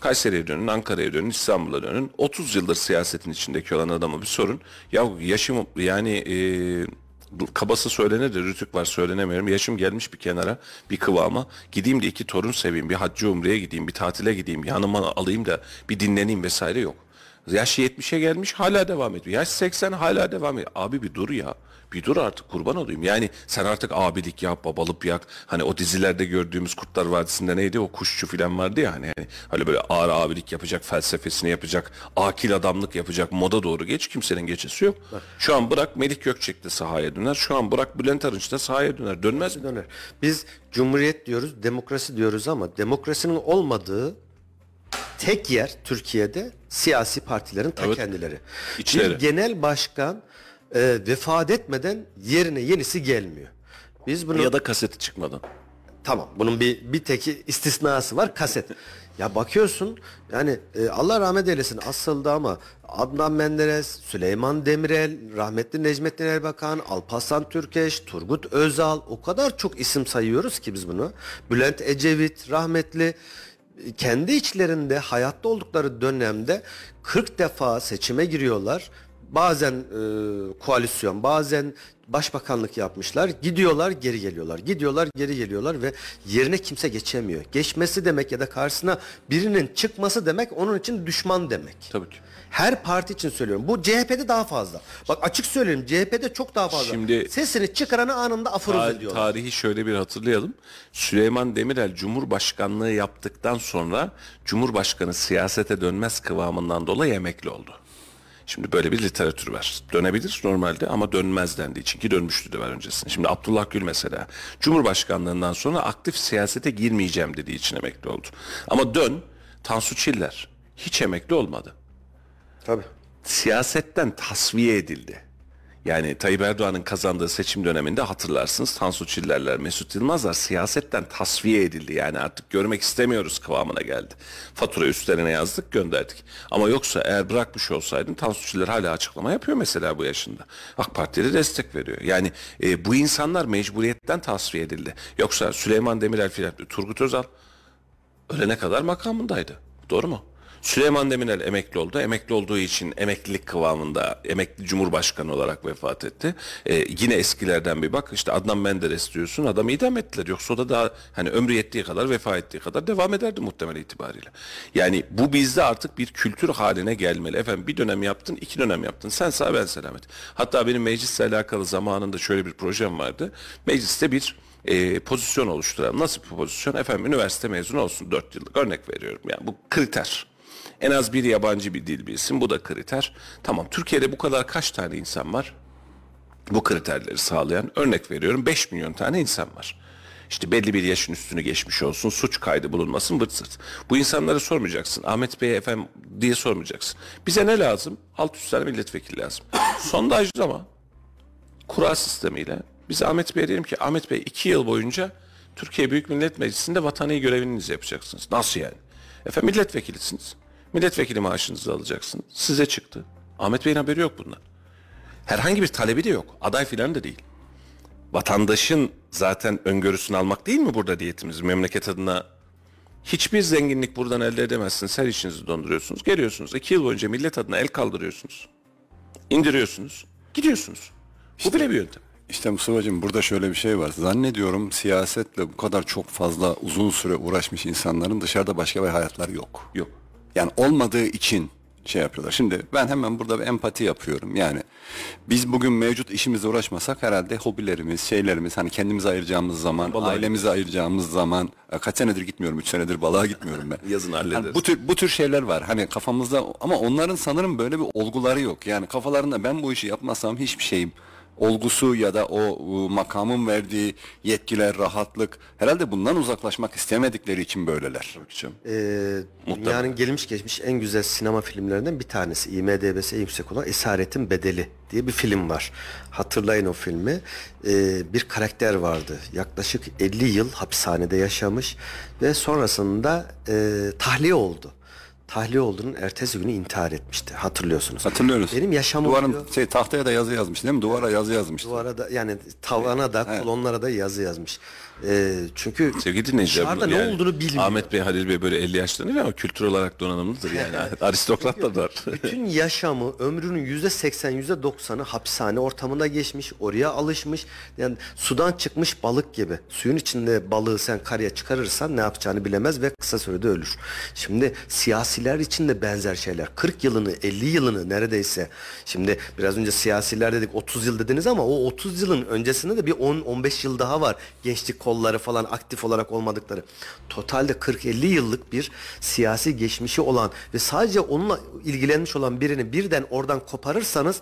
Kayseri'ye dönün, Ankara'ya dönün, İstanbul'a dönün. 30 yıldır siyasetin içindeki olan adama bir sorun. Ya yaşım yani e, kabası söylenir de rütük var söylenemiyorum. Yaşım gelmiş bir kenara bir kıvama. Gideyim de iki torun seveyim, bir hacca umreye gideyim, bir tatile gideyim, yanıma alayım da bir dinleneyim vesaire yok. Yaş 70'e gelmiş hala devam ediyor. Yaş 80 hala devam ediyor. Abi bir dur ya. Bir dur artık kurban olayım. Yani sen artık abilik yap, babalık yak. Hani o dizilerde gördüğümüz Kurtlar Vadisi'nde neydi? O kuşçu falan vardı ya hani. yani hani böyle ağır abilik yapacak, felsefesini yapacak, akil adamlık yapacak, moda doğru geç. Kimsenin geçesi yok. Şu an bırak Melik Gökçek de sahaya döner. Şu an bırak Bülent Arınç da sahaya döner. Dönmez mi? döner. Biz cumhuriyet diyoruz, demokrasi diyoruz ama demokrasinin olmadığı tek yer Türkiye'de siyasi partilerin ta Evet. kendileri. İçleri. Bir genel başkan e, vefat etmeden yerine yenisi gelmiyor. Biz bunu Ya da kaseti çıkmadan. Tamam bunun bir bir teki istisnası var kaset. Ya bakıyorsun yani e, Allah rahmet eylesin asıldı ama Adnan Menderes, Süleyman Demirel, rahmetli Necmettin Erbakan, Alparslan Türkeş, Turgut Özal o kadar çok isim sayıyoruz ki biz bunu. Bülent Ecevit rahmetli kendi içlerinde hayatta oldukları dönemde 40 defa seçime giriyorlar. Bazen e, koalisyon, bazen başbakanlık yapmışlar. Gidiyorlar, geri geliyorlar. Gidiyorlar, geri geliyorlar ve yerine kimse geçemiyor. Geçmesi demek ya da karşısına birinin çıkması demek onun için düşman demek. Tabii ki. Her parti için söylüyorum. Bu CHP'de daha fazla. Bak açık söyleyeyim CHP'de çok daha fazla. Şimdi- Sesini çıkaranı anında aforoz Ta- ediyorlar. tarihi şöyle bir hatırlayalım. Süleyman Demirel Cumhurbaşkanlığı yaptıktan sonra Cumhurbaşkanı siyasete dönmez kıvamından dolayı emekli oldu. Şimdi böyle bir literatür var. Dönebilir normalde ama dönmez dendiği için ki dönmüştü de var öncesinde. Şimdi Abdullah Gül mesela Cumhurbaşkanlığından sonra aktif siyasete girmeyeceğim dediği için emekli oldu. Ama dön Tansu Çiller hiç emekli olmadı Tabii. siyasetten tasfiye edildi. Yani Tayyip Erdoğan'ın kazandığı seçim döneminde hatırlarsınız Tansu Çillerler, Mesut Yılmazlar siyasetten tasfiye edildi. Yani artık görmek istemiyoruz kıvamına geldi. Fatura üstlerine yazdık gönderdik. Ama yoksa eğer bırakmış olsaydın Tansu Çiller hala açıklama yapıyor mesela bu yaşında. AK Parti'ye de destek veriyor. Yani e, bu insanlar mecburiyetten tasfiye edildi. Yoksa Süleyman Demirel filan, Turgut Özal ölene kadar makamındaydı. Doğru mu? Süleyman Demirel emekli oldu. Emekli olduğu için emeklilik kıvamında emekli cumhurbaşkanı olarak vefat etti. Ee, yine eskilerden bir bak işte Adnan Menderes diyorsun adamı idam ettiler. Yoksa da daha hani ömrü yettiği kadar vefat ettiği kadar devam ederdi muhtemel itibariyle. Yani bu bizde artık bir kültür haline gelmeli. Efendim bir dönem yaptın iki dönem yaptın. Sen sağ ben selamet. Hatta benim meclisle alakalı zamanında şöyle bir projem vardı. Mecliste bir e, pozisyon oluşturalım. Nasıl bir pozisyon? Efendim üniversite mezunu olsun 4 yıllık örnek veriyorum. Yani bu kriter. En az bir yabancı bir dil bilsin. Bu da kriter. Tamam Türkiye'de bu kadar kaç tane insan var? bu kriterleri sağlayan örnek veriyorum 5 milyon tane insan var. İşte belli bir yaşın üstünü geçmiş olsun, suç kaydı bulunmasın, vırt zırt. Bu insanları sormayacaksın. Ahmet Bey efendim diye sormayacaksın. Bize ne lazım? Alt üst tane milletvekili lazım. Sondajlı ama kura sistemiyle biz Ahmet Bey'e diyelim ki Ahmet Bey iki yıl boyunca Türkiye Büyük Millet Meclisi'nde vatani görevinizi yapacaksınız. Nasıl yani? Efendim milletvekilisiniz. Milletvekili maaşınızı alacaksınız. Size çıktı. Ahmet Bey'in haberi yok bundan. Herhangi bir talebi de yok. Aday filan da değil. Vatandaşın zaten öngörüsünü almak değil mi burada diyetimiz? Memleket adına hiçbir zenginlik buradan elde edemezsiniz. Her işinizi donduruyorsunuz. Geliyorsunuz. iki yıl boyunca millet adına el kaldırıyorsunuz. indiriyorsunuz. Gidiyorsunuz. Bu bile bir yöntem. İşte Mustafa'cığım burada şöyle bir şey var. Zannediyorum siyasetle bu kadar çok fazla uzun süre uğraşmış insanların dışarıda başka bir hayatları yok. Yok. Yani olmadığı için şey yapıyorlar. Şimdi ben hemen burada bir empati yapıyorum. Yani biz bugün mevcut işimizle uğraşmasak herhalde hobilerimiz, şeylerimiz hani kendimize ayıracağımız zaman, Balığa ailemize ayıracağımız zaman e, kaç senedir gitmiyorum? Üç senedir balığa gitmiyorum ben. [laughs] Yazın hallederiz. Hani bu tür bu tür şeyler var. Hani kafamızda ama onların sanırım böyle bir olguları yok. Yani kafalarında ben bu işi yapmazsam hiçbir şeyim olgusu ya da o makamın verdiği yetkiler, rahatlık herhalde bundan uzaklaşmak istemedikleri için böyleler. Ee, dünyanın gelmiş geçmiş en güzel sinema filmlerinden bir tanesi. IMDb'si en yüksek olan Esaretin Bedeli diye bir film var. Hatırlayın o filmi. Ee, bir karakter vardı. Yaklaşık 50 yıl hapishanede yaşamış ve sonrasında e, tahliye oldu. Tahliye olduğunun ertesi günü intihar etmişti. Hatırlıyorsunuz. Hatırlıyoruz. Benim yaşamım Duvarın diyor- şey tahtaya da yazı yazmış değil mi? Duvara yazı yazmış. Duvara da yani tavana da kolonlara da yazı yazmış. Ee, çünkü Sevgili dinleyiciler dışarıda bunu ne yani olduğunu bilmiyor. Ahmet Bey, Halil Bey böyle 50 yaşlarında ama kültür olarak donanımlıdır yani. [laughs] [laughs] Aristokratlar da var. Bütün yaşamı, ömrünün yüzde seksen, yüzde doksanı hapishane ortamında geçmiş, oraya alışmış. Yani sudan çıkmış balık gibi. Suyun içinde balığı sen karaya çıkarırsan ne yapacağını bilemez ve kısa sürede ölür. Şimdi siyasiler için de benzer şeyler. 40 yılını, 50 yılını neredeyse. Şimdi biraz önce siyasiler dedik 30 yıl dediniz ama o 30 yılın öncesinde de bir 10-15 yıl daha var. Gençlik kolları falan aktif olarak olmadıkları. Totalde 40-50 yıllık bir siyasi geçmişi olan ve sadece onunla ilgilenmiş olan birini birden oradan koparırsanız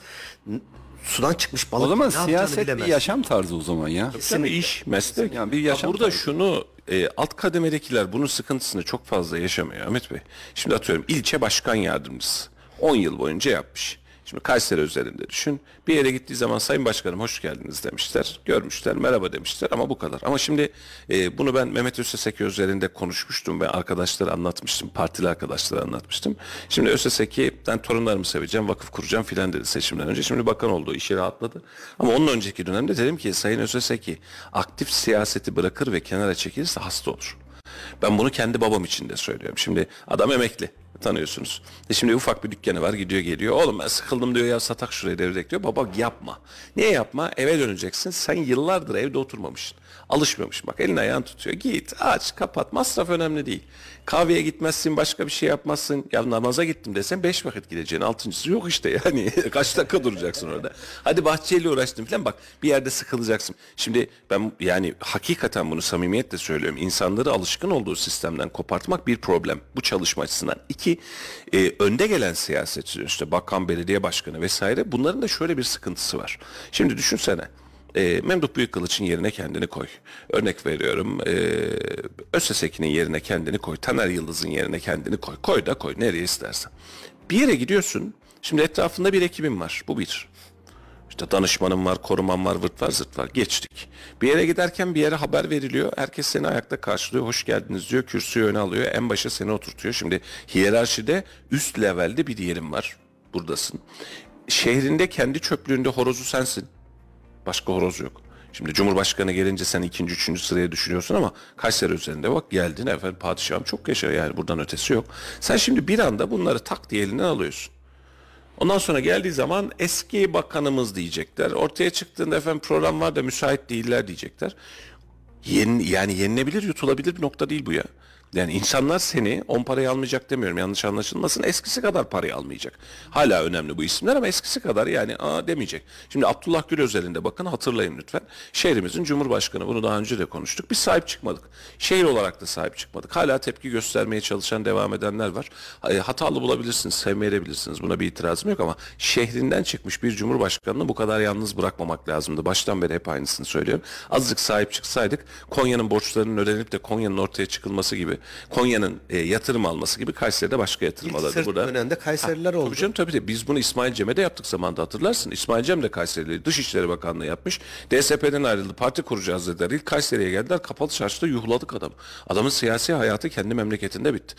sudan çıkmış balık O zaman siyaset bir yaşam tarzı o zaman ya. Tabii iş, meslek. Yani bir Ya yaşam burada tarzı. şunu e, alt kademedekiler bunun sıkıntısını çok fazla yaşamıyor Ahmet Bey. Şimdi atıyorum ilçe başkan yardımcısı 10 yıl boyunca yapmış. Şimdi Kayseri üzerinde düşün. Bir yere gittiği zaman Sayın Başkanım hoş geldiniz demişler. Görmüşler, merhaba demişler ama bu kadar. Ama şimdi e, bunu ben Mehmet Özseseki üzerinde konuşmuştum ve arkadaşlara anlatmıştım. Partili arkadaşlara anlatmıştım. Şimdi Özseseki'den torunlarımı seveceğim, vakıf kuracağım filan dedi seçimden önce. Şimdi bakan oldu, işi rahatladı. Ama onun önceki dönemde dedim ki Sayın Özseseki aktif siyaseti bırakır ve kenara çekilirse hasta olur. Ben bunu kendi babam için de söylüyorum. Şimdi adam emekli tanıyorsunuz. E şimdi ufak bir dükkanı var gidiyor geliyor. Oğlum ben sıkıldım diyor ya satak şurayı devrek diyor. Baba yapma. Niye yapma? Eve döneceksin. Sen yıllardır evde oturmamışsın. Alışmamışsın. Bak elini ayağını tutuyor. Git aç kapat. Masraf önemli değil. Kahveye gitmezsin başka bir şey yapmazsın. Ya namaza gittim desen beş vakit gideceksin. Altıncısı yok işte yani. [laughs] Kaç dakika duracaksın orada. Hadi bahçeyle uğraştın falan bak bir yerde sıkılacaksın. Şimdi ben yani hakikaten bunu samimiyetle söylüyorum. İnsanları alışkın olduğu sistemden kopartmak bir problem. Bu çalışma açısından. İki, e, önde gelen siyasetçiler işte bakan, belediye başkanı vesaire bunların da şöyle bir sıkıntısı var. Şimdi düşünsene. E, Memduh Büyükkılıç'ın yerine kendini koy. Örnek veriyorum. E, Özseseki'nin yerine kendini koy. Taner Yıldız'ın yerine kendini koy. Koy da koy nereye istersen. Bir yere gidiyorsun. Şimdi etrafında bir ekibin var. Bu bir. İşte danışmanım var, koruman var, vırt var, zırt var. Geçtik. Bir yere giderken bir yere haber veriliyor. Herkes seni ayakta karşılıyor. Hoş geldiniz diyor. Kürsüyü öne alıyor. En başa seni oturtuyor. Şimdi hiyerarşide üst levelde bir yerin var. Buradasın. Şehrinde kendi çöplüğünde horozu sensin. Başka horoz yok. Şimdi Cumhurbaşkanı gelince sen ikinci, üçüncü sıraya düşünüyorsun ama Kayseri üzerinde bak geldin efendim padişahım çok yaşa yani buradan ötesi yok. Sen şimdi bir anda bunları tak diye elinden alıyorsun. Ondan sonra geldiği zaman eski bakanımız diyecekler. Ortaya çıktığında efendim program var da müsait değiller diyecekler. Yeni, yani yenilebilir, yutulabilir bir nokta değil bu ya. Yani insanlar seni on parayı almayacak demiyorum yanlış anlaşılmasın eskisi kadar parayı almayacak. Hala önemli bu isimler ama eskisi kadar yani aa demeyecek. Şimdi Abdullah Gül özelinde bakın hatırlayın lütfen. Şehrimizin Cumhurbaşkanı bunu daha önce de konuştuk. Biz sahip çıkmadık. Şehir olarak da sahip çıkmadık. Hala tepki göstermeye çalışan devam edenler var. E, Hatalı bulabilirsiniz, sevmeyebilirsiniz. Buna bir itirazım yok ama şehrinden çıkmış bir Cumhurbaşkanını bu kadar yalnız bırakmamak lazımdı. Baştan beri hep aynısını söylüyorum. Azıcık sahip çıksaydık Konya'nın borçlarının ödenip de Konya'nın ortaya çıkılması gibi, Konya'nın e, yatırım alması gibi Kayseri'de başka yatırım İlk alırdı. sırt Burada dönende Kayseriler oldu. Tabii canım tabii de biz bunu İsmail Cem'e de yaptık zamanında hatırlarsın. İsmail Cem de Kayserili Dışişleri Bakanlığı yapmış. DSP'den ayrıldı. Parti kuracağız dediler. İlk Kayseri'ye geldiler. Kapalı çarşıda yuhladık adam. Adamın siyasi hayatı kendi memleketinde bitti.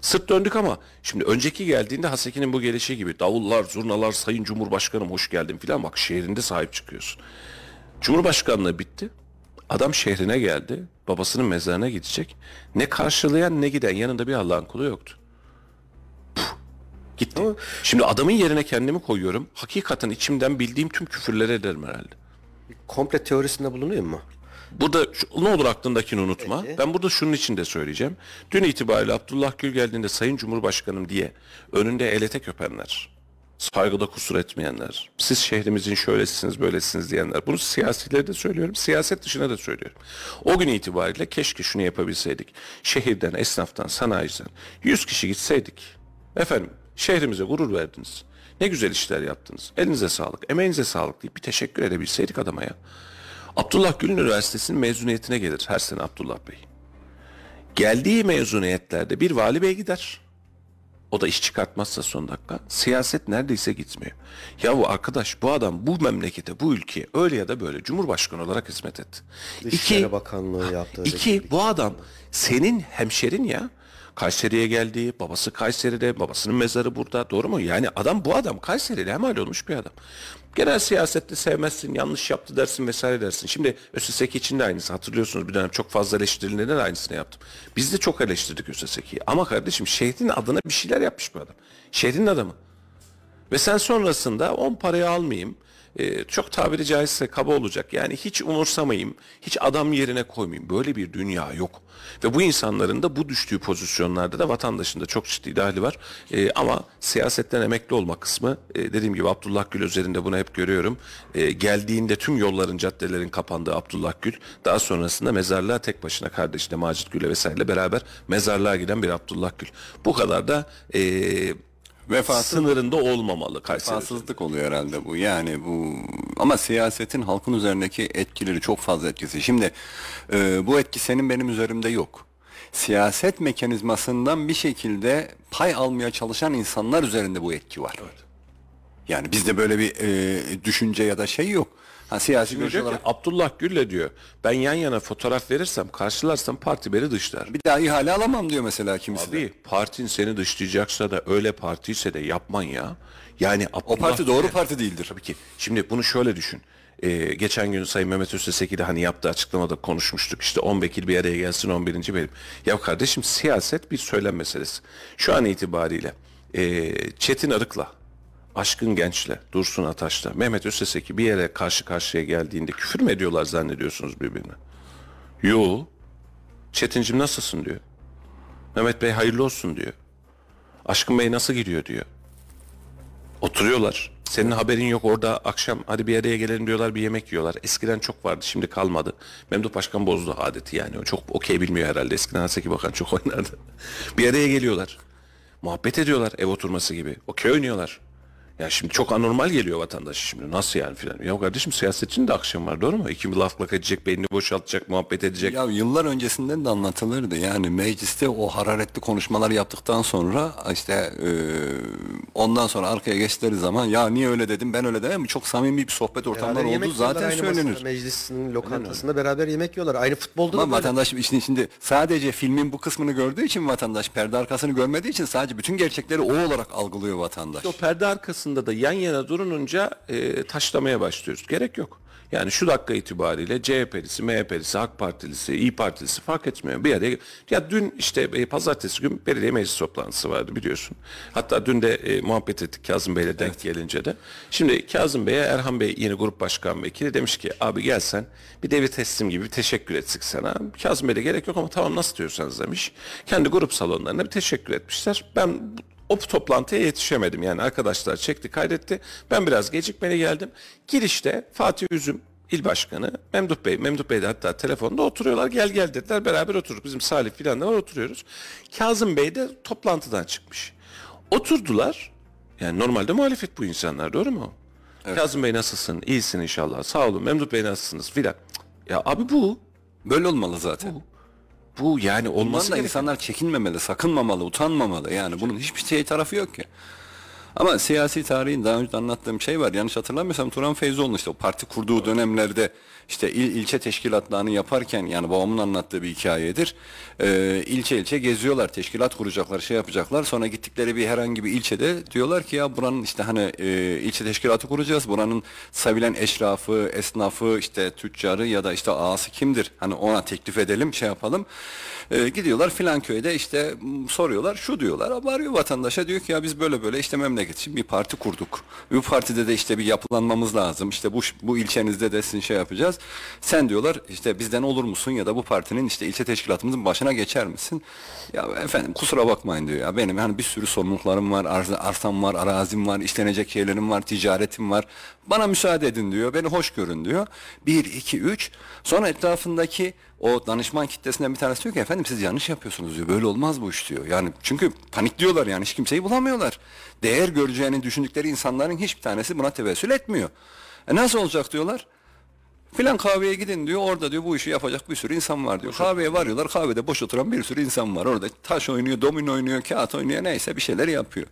Sırt döndük ama şimdi önceki geldiğinde Haseki'nin bu gelişi gibi davullar, zurnalar, sayın Cumhurbaşkanım hoş geldin filan bak şehrinde sahip çıkıyorsun. Cumhurbaşkanlığı bitti. Adam şehrine geldi. Babasının mezarına gidecek. Ne karşılayan ne giden yanında bir Allah'ın kulu yoktu. Gitti. Şimdi adamın yerine kendimi koyuyorum. Hakikaten içimden bildiğim tüm küfürleri ederim herhalde. Komple teorisinde bulunuyor mu? Burada şu- ne olur aklındakini unutma. Ben burada şunun için de söyleyeceğim. Dün itibariyle Abdullah Gül geldiğinde Sayın Cumhurbaşkanım diye önünde el ete köpenler. Saygıda kusur etmeyenler. Siz şehrimizin şöylesiniz böylesiniz diyenler. Bunu siyasilere de söylüyorum. Siyaset dışına da söylüyorum. O gün itibariyle keşke şunu yapabilseydik. Şehirden, esnaftan, sanayiciden 100 kişi gitseydik. Efendim şehrimize gurur verdiniz. Ne güzel işler yaptınız. Elinize sağlık, emeğinize sağlık deyip bir teşekkür edebilseydik adama ya. Abdullah Gül Üniversitesi'nin mezuniyetine gelir her sene Abdullah Bey. Geldiği mezuniyetlerde bir vali bey gider. O da iş çıkartmazsa son dakika. Siyaset neredeyse gitmiyor. Ya bu arkadaş bu adam bu memlekete, bu ülkeye öyle ya da böyle Cumhurbaşkanı olarak hizmet etti. Dışişleri Bakanlığı yaptığı İki, bu adam senin hemşerin ya. Kayseri'ye geldi, babası Kayseri'de, babasının mezarı burada. Doğru mu? Yani adam bu adam Kayseri'yle hemal olmuş bir adam. Genel siyasette sevmezsin, yanlış yaptı dersin vesaire dersin. Şimdi ÖSSEK için de aynısı. Hatırlıyorsunuz bir dönem çok fazla eleştirilerinde de aynısını yaptım. Biz de çok eleştirdik ÖSSEK'i. Ama kardeşim şehrin adına bir şeyler yapmış bu adam. Şehrin adamı. Ve sen sonrasında 10 parayı almayayım. E, çok tabiri caizse kaba olacak. Yani hiç umursamayayım. Hiç adam yerine koymayayım. Böyle bir dünya yok. Ve bu insanların da bu düştüğü pozisyonlarda da vatandaşın da çok ciddi dahili var. E, ama siyasetten emekli olma kısmı e, dediğim gibi Abdullah Gül üzerinde bunu hep görüyorum. E, geldiğinde tüm yolların caddelerin kapandığı Abdullah Gül daha sonrasında mezarlığa tek başına kardeşine Macit Gül'e vesaire beraber mezarlığa giden bir Abdullah Gül. Bu kadar da e, Vefasız sınırında olmamalı Kayseri. Vefasızlık oluyor herhalde bu. Yani bu ama siyasetin halkın üzerindeki etkileri çok fazla etkisi. Şimdi e, bu etki senin benim üzerimde yok. Siyaset mekanizmasından bir şekilde pay almaya çalışan insanlar üzerinde bu etki var. Yani bizde böyle bir e, düşünce ya da şey yok. Ha, siyasi görüş olarak Abdullah Gül'le diyor ben yan yana fotoğraf verirsem karşılarsam parti beni dışlar. bir daha ihale alamam diyor mesela kimisi de. Abi partin seni dışlayacaksa da öyle partiyse de yapman ya. Yani O Abdullah parti doğru Gül'e- parti değildir. Tabii ki. Şimdi bunu şöyle düşün. Ee, geçen gün Sayın Mehmet Özteseki de hani yaptığı açıklamada konuşmuştuk. İşte 10 vekil bir araya gelsin 11. benim. Ya kardeşim siyaset bir söylem meselesi. Şu an itibariyle ee, Çetin Arık'la Aşkın Genç'le, Dursun Ataş'la, Mehmet Özteseki bir yere karşı karşıya geldiğinde küfür mü ediyorlar zannediyorsunuz birbirine? Yo. Çetincim nasılsın diyor. Mehmet Bey hayırlı olsun diyor. Aşkın Bey nasıl gidiyor diyor. Oturuyorlar. Senin haberin yok orada akşam hadi bir araya gelelim diyorlar bir yemek yiyorlar. Eskiden çok vardı şimdi kalmadı. Memduh Başkan bozdu adeti yani. O çok okey bilmiyor herhalde. Eskiden Haseki Bakan çok oynardı. [laughs] bir araya geliyorlar. Muhabbet ediyorlar ev oturması gibi. Okey oynuyorlar. Ya şimdi çok anormal geliyor vatandaş şimdi. Nasıl yani filan. Ya kardeşim siyasetçinin de akşam var doğru mu? İki laf lak edecek, beynini boşaltacak, muhabbet edecek. Ya yıllar öncesinden de anlatılırdı. Yani mecliste o hararetli konuşmalar yaptıktan sonra işte e, ondan sonra arkaya geçtikleri zaman ya niye öyle dedim ben öyle demem. Çok samimi bir sohbet ortamlar Beraber yemek oldu yiyorlar zaten aynı söylenir. Meclisin lokantasında beraber yemek yiyorlar. Aynı futbolda Ama da böyle. vatandaş işin içinde sadece filmin bu kısmını gördüğü için vatandaş perde arkasını görmediği için sadece bütün gerçekleri o olarak algılıyor vatandaş. O perde arkasında da yan yana durununca e, taşlamaya başlıyoruz. Gerek yok. Yani şu dakika itibariyle CHP'lisi, MHP'lisi, AK Partilisi, İyi Partilisi fark etmiyor. Bir araya ya dün işte e, pazartesi gün belediye meclis toplantısı vardı biliyorsun. Hatta dün de e, muhabbet ettik Kazım Bey'le denk gelince de. Şimdi Kazım Bey'e Erhan Bey yeni grup başkan vekili demiş ki abi gelsen bir devir teslim gibi bir teşekkür etsik sana. Kazım Bey'le gerek yok ama tamam nasıl diyorsanız demiş. Kendi grup salonlarına bir teşekkür etmişler. Ben o toplantıya yetişemedim. Yani arkadaşlar çekti kaydetti. Ben biraz gecikmeli geldim. Girişte Fatih Üzüm İl Başkanı Memduh Bey, Memduh Bey de hatta telefonda oturuyorlar. Gel gel dediler. Beraber oturduk. Bizim Salih filan da var oturuyoruz. Kazım Bey de toplantıdan çıkmış. Oturdular. Yani normalde muhalefet bu insanlar doğru mu? Kazım Bey nasılsın? İyisin inşallah. Sağ olun. Memduh Bey nasılsınız? Filan. Ya abi bu. Böyle olmalı zaten. Bu yani Bundan olması da gereken. insanlar çekinmemeli, sakınmamalı, utanmamalı. Yani bunun hiçbir şey tarafı yok ki. Ama siyasi tarihin daha önce anlattığım şey var. Yanlış hatırlamıyorsam Turan Feyzoğlu'nun işte o parti kurduğu dönemlerde işte il, ilçe teşkilatlarını yaparken yani babamın anlattığı bir hikayedir. Ee, ilçe ilçe geziyorlar, teşkilat kuracaklar, şey yapacaklar. Sonra gittikleri bir herhangi bir ilçede diyorlar ki ya buranın işte hani e, ilçe teşkilatı kuracağız. Buranın sevilen eşrafı, esnafı, işte tüccarı ya da işte ağası kimdir? Hani ona teklif edelim, şey yapalım. Ee, gidiyorlar filan köyde işte soruyorlar şu diyorlar varıyor vatandaşa diyor ki ya biz böyle böyle işte memleket için bir parti kurduk. Bu partide de işte bir yapılanmamız lazım. İşte bu bu ilçenizde de sizin şey yapacağız. Sen diyorlar işte bizden olur musun ya da bu partinin işte ilçe teşkilatımızın başına geçer misin? Ya efendim kusura bakmayın diyor ya benim hani bir sürü sorumluluklarım var, arz, arsam var, arazim var, işlenecek şeylerim var, ticaretim var. Bana müsaade edin diyor. Beni hoş görün diyor. Bir, iki, üç. Sonra etrafındaki o danışman kitlesinden bir tanesi diyor ki efendim siz yanlış yapıyorsunuz diyor. Böyle olmaz bu iş diyor. Yani çünkü panikliyorlar yani hiç kimseyi bulamıyorlar. Değer göreceğini düşündükleri insanların hiçbir tanesi buna tevessül etmiyor. E nasıl olacak diyorlar. Filan kahveye gidin diyor. Orada diyor bu işi yapacak bir sürü insan var diyor. Kahveye varıyorlar. Kahvede boş oturan bir sürü insan var. Orada taş oynuyor, domino oynuyor, kağıt oynuyor neyse bir şeyler yapıyor.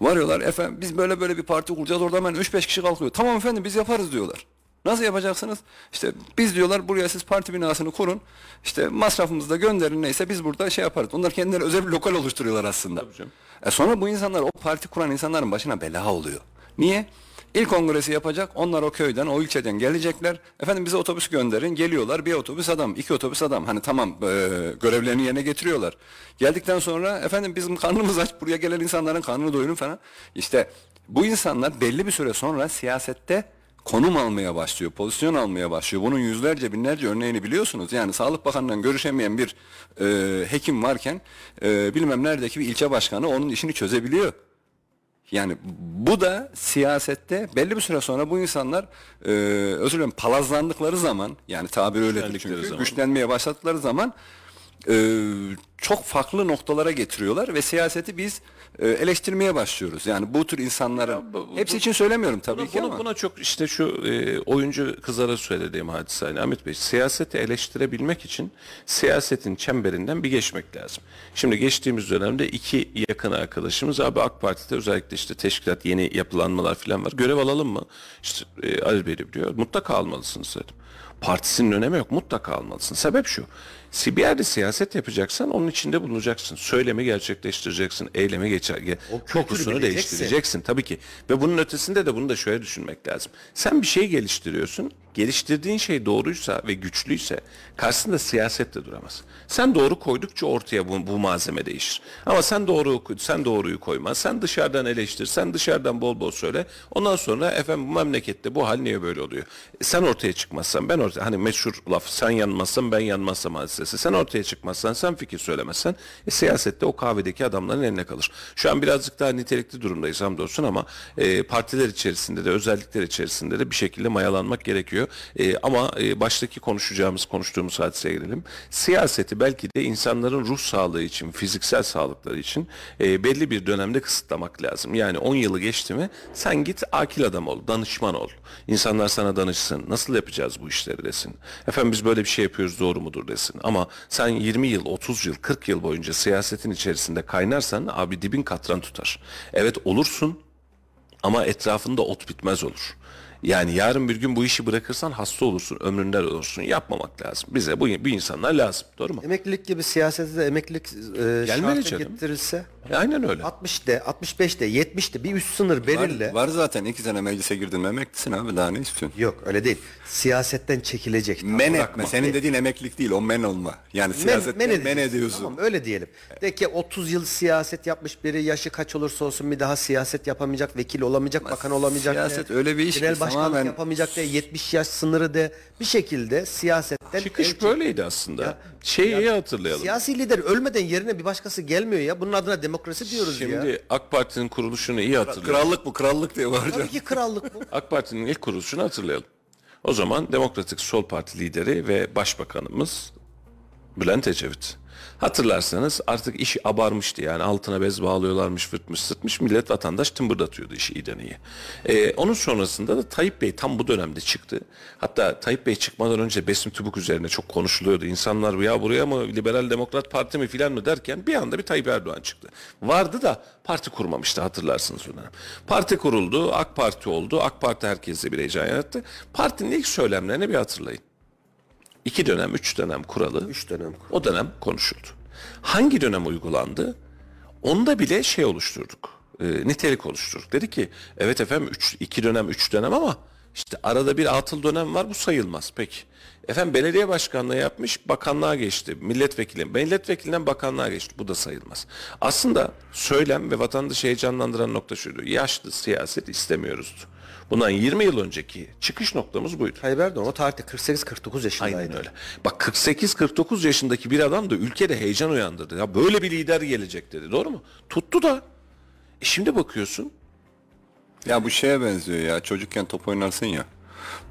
Varıyorlar efendim biz böyle böyle bir parti kuracağız. Orada hemen 3-5 kişi kalkıyor. Tamam efendim biz yaparız diyorlar. Nasıl yapacaksınız? İşte biz diyorlar buraya siz parti binasını kurun. İşte masrafımızı da gönderin neyse biz burada şey yaparız. Onlar kendileri özel bir lokal oluşturuyorlar aslında. E sonra bu insanlar o parti kuran insanların başına bela oluyor. Niye? İlk kongresi yapacak. Onlar o köyden, o ilçeden gelecekler. Efendim bize otobüs gönderin. Geliyorlar. Bir otobüs adam, iki otobüs adam. Hani tamam e, görevlerini yerine getiriyorlar. Geldikten sonra efendim bizim karnımız aç. Buraya gelen insanların karnını doyurun falan. İşte bu insanlar belli bir süre sonra siyasette konum almaya başlıyor, pozisyon almaya başlıyor. Bunun yüzlerce binlerce örneğini biliyorsunuz. Yani Sağlık Bakanı'ndan görüşemeyen bir e, hekim varken e, bilmem neredeki bir ilçe başkanı onun işini çözebiliyor. Yani bu da siyasette belli bir süre sonra bu insanlar e, özür dilerim palazlandıkları zaman yani tabir Güçlendikleri çünkü zaman. güçlenmeye başladıkları zaman e, çok farklı noktalara getiriyorlar ve siyaseti biz e, eleştirmeye başlıyoruz. Yani bu tür insanların bu- bu- hepsi için söylemiyorum tabii Buna, ki buna, ama. buna çok işte şu e, oyuncu kızlara söylediğim hadise. Yani Ahmet Bey siyaseti eleştirebilmek için siyasetin çemberinden bir geçmek lazım. Şimdi geçtiğimiz dönemde iki yakın arkadaşımız abi AK Parti'de özellikle işte teşkilat yeni yapılanmalar falan var. Görev alalım mı? İşte e, Ali Bey diyor. Mutlaka almalısınız dedim. Partisinin önemi yok. Mutlaka almalısın. Sebep şu. Bir yerde siyaset yapacaksan onun içinde bulunacaksın. Söylemi gerçekleştireceksin. Eylemi geçer. ge- O Kokusunu değiştireceksin tabii ki. Ve bunun ötesinde de bunu da şöyle düşünmek lazım. Sen bir şey geliştiriyorsun. Geliştirdiğin şey doğruysa ve güçlüyse karşısında siyaset de duramaz. Sen doğru koydukça ortaya bu, bu malzeme değişir. Ama sen doğru sen doğruyu koyma. Sen dışarıdan eleştir. Sen dışarıdan bol bol söyle. Ondan sonra efendim bu memlekette bu hal niye böyle oluyor? E, sen ortaya çıkmazsan ben ortaya hani meşhur laf sen yanmazsan ben yanmazsam hadisesi. Sen ortaya çıkmazsan sen fikir söylemezsen e, siyasette o kahvedeki adamların eline kalır. Şu an birazcık daha nitelikli durumdayız hamdolsun ama e, partiler içerisinde de özellikler içerisinde de bir şekilde mayalanmak gerekiyor. E, ama e, baştaki konuşacağımız konuştuğumuz hadiseye gelelim. Siyaseti belki de insanların ruh sağlığı için, fiziksel sağlıkları için e, belli bir dönemde kısıtlamak lazım. Yani 10 yılı geçti mi sen git akil adam ol, danışman ol. İnsanlar sana danışsın. Nasıl yapacağız bu işleri desin. Efendim biz böyle bir şey yapıyoruz doğru mudur desin. Ama sen 20 yıl, 30 yıl, 40 yıl boyunca siyasetin içerisinde kaynarsan abi dibin katran tutar. Evet olursun ama etrafında ot bitmez olur. Yani yarın bir gün bu işi bırakırsan hasta olursun, ömründen olursun. Yapmamak lazım. Bize bu, bu insanlar lazım. Doğru mu? Emeklilik gibi siyasete de emeklilik e, Gelmeli şartı canım. getirilse E, Aynen öyle. 60'de, 65'de, 70'de bir üst sınır Var, belirle. var zaten iki sene meclise girdin mi emeklisin abi daha ne istiyorsun? Yok öyle değil. Siyasetten çekilecek. Men bırakma. etme. Senin dediğin emeklilik değil o men olma. Yani Men, siyasetten men, men, edeceksin. ediyorsun. Tamam öyle diyelim. De ki 30 yıl siyaset yapmış biri yaşı kaç olursa olsun bir daha siyaset yapamayacak, vekil olamayacak, bakan olamayacak. siyaset de, öyle bir iş Genel başkanlık tamamen- yapamayacak de 70 yaş sınırı de bir şekilde siyasetten Çıkış el- böyleydi aslında. Şeyi iyi hatırlayalım. Siyasi lider ölmeden yerine bir başkası gelmiyor ya. Bunun adına demokrasi diyoruz ya. Şimdi AK Parti'nin kuruluşunu iyi hatırlayalım. Krallık bu krallık diye var canım. Tabii ki krallık bu. [laughs] AK Parti'nin ilk kuruluşunu hatırlayalım. O zaman Demokratik Sol Parti lideri ve başbakanımız Bülent Ecevit. Hatırlarsanız artık işi abarmıştı yani altına bez bağlıyorlarmış fırtmış sırtmış millet vatandaş tımbırdatıyordu işi iyiden iyi. Ee, onun sonrasında da Tayyip Bey tam bu dönemde çıktı. Hatta Tayyip Bey çıkmadan önce Besim Tübük üzerine çok konuşuluyordu. İnsanlar ya buraya mı Liberal Demokrat Parti mi filan mı derken bir anda bir Tayyip Erdoğan çıktı. Vardı da parti kurmamıştı hatırlarsınız o dönem. Parti kuruldu, AK Parti oldu. AK Parti herkese bir heyecan yarattı. Partinin ilk söylemlerini bir hatırlayın. İki dönem, üç dönem kuralı. Üç dönem O dönem konuşuldu. Hangi dönem uygulandı? Onda bile şey oluşturduk. E, nitelik oluşturduk. Dedi ki evet efendim üç, iki dönem, üç dönem ama işte arada bir atıl dönem var bu sayılmaz. Peki. Efendim belediye başkanlığı yapmış bakanlığa geçti. Milletvekili, milletvekilinden bakanlığa geçti. Bu da sayılmaz. Aslında söylem ve vatandaşı heyecanlandıran nokta şuydu. Yaşlı siyaset istemiyoruzdu. Bundan 20 yıl önceki çıkış noktamız buydu. Tayyip Erdoğan o tarihte 48-49 yaşındaydı. Aynen öyle. Bak 48-49 yaşındaki bir adam da ülkede heyecan uyandırdı. Ya böyle bir lider gelecek dedi. Doğru mu? Tuttu da. E şimdi bakıyorsun. Ya bu şeye benziyor ya çocukken top oynarsın ya.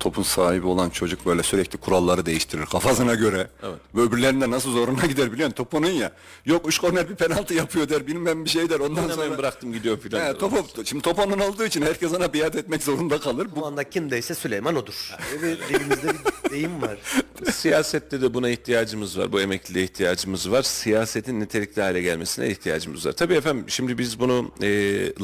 Topun sahibi olan çocuk böyle sürekli kuralları değiştirir kafasına göre. Evet. Ve öbürlerinde nasıl zoruna gider biliyorsun top onun ya. Yok üç korner bir penaltı yapıyor der bilmem bir şey der ondan Hemen sonra. bıraktım gidiyor filan. He, topu, şimdi top onun olduğu için herkes ona biat etmek zorunda kalır. Bu Bu anda kimdeyse Süleyman odur. Bir dilimizde bir deyim var. [laughs] Siyasette de buna ihtiyacımız var. Bu emekliliğe ihtiyacımız var. Siyasetin nitelikli hale gelmesine ihtiyacımız var. Tabii efendim şimdi biz bunu e,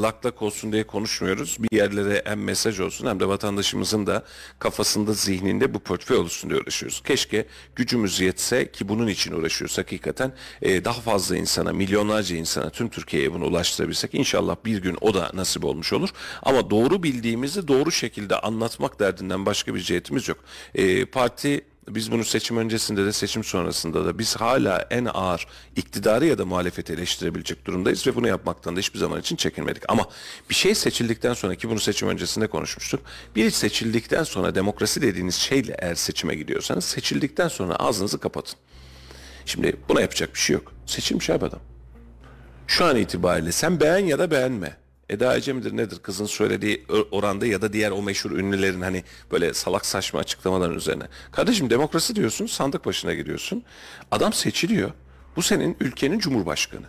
lak lak olsun diye konuşmuyoruz. Bir yerlere hem mesaj olsun hem de vatandaşımızın da kafasında, zihninde bu portföy oluşsun diye uğraşıyoruz. Keşke gücümüz yetse ki bunun için uğraşıyoruz hakikaten. e, daha fazla insana, milyonlarca insana, tüm Türkiye'ye bunu ulaştırabilsek inşallah bir gün o da nasip olmuş olur. Ama doğru bildiğimizi doğru şekilde anlatmak derdinden başka bir cihetimiz yok. E, parti biz bunu seçim öncesinde de seçim sonrasında da biz hala en ağır iktidarı ya da muhalefeti eleştirebilecek durumdayız ve bunu yapmaktan da hiçbir zaman için çekinmedik. Ama bir şey seçildikten sonra ki bunu seçim öncesinde konuşmuştuk. Bir seçildikten sonra demokrasi dediğiniz şeyle eğer seçime gidiyorsanız seçildikten sonra ağzınızı kapatın. Şimdi buna yapacak bir şey yok. Seçim şey adam. Şu an itibariyle sen beğen ya da beğenme. Eda Ece midir nedir kızın söylediği oranda ya da diğer o meşhur ünlülerin hani böyle salak saçma açıklamaların üzerine. Kardeşim demokrasi diyorsun sandık başına gidiyorsun. Adam seçiliyor. Bu senin ülkenin cumhurbaşkanı.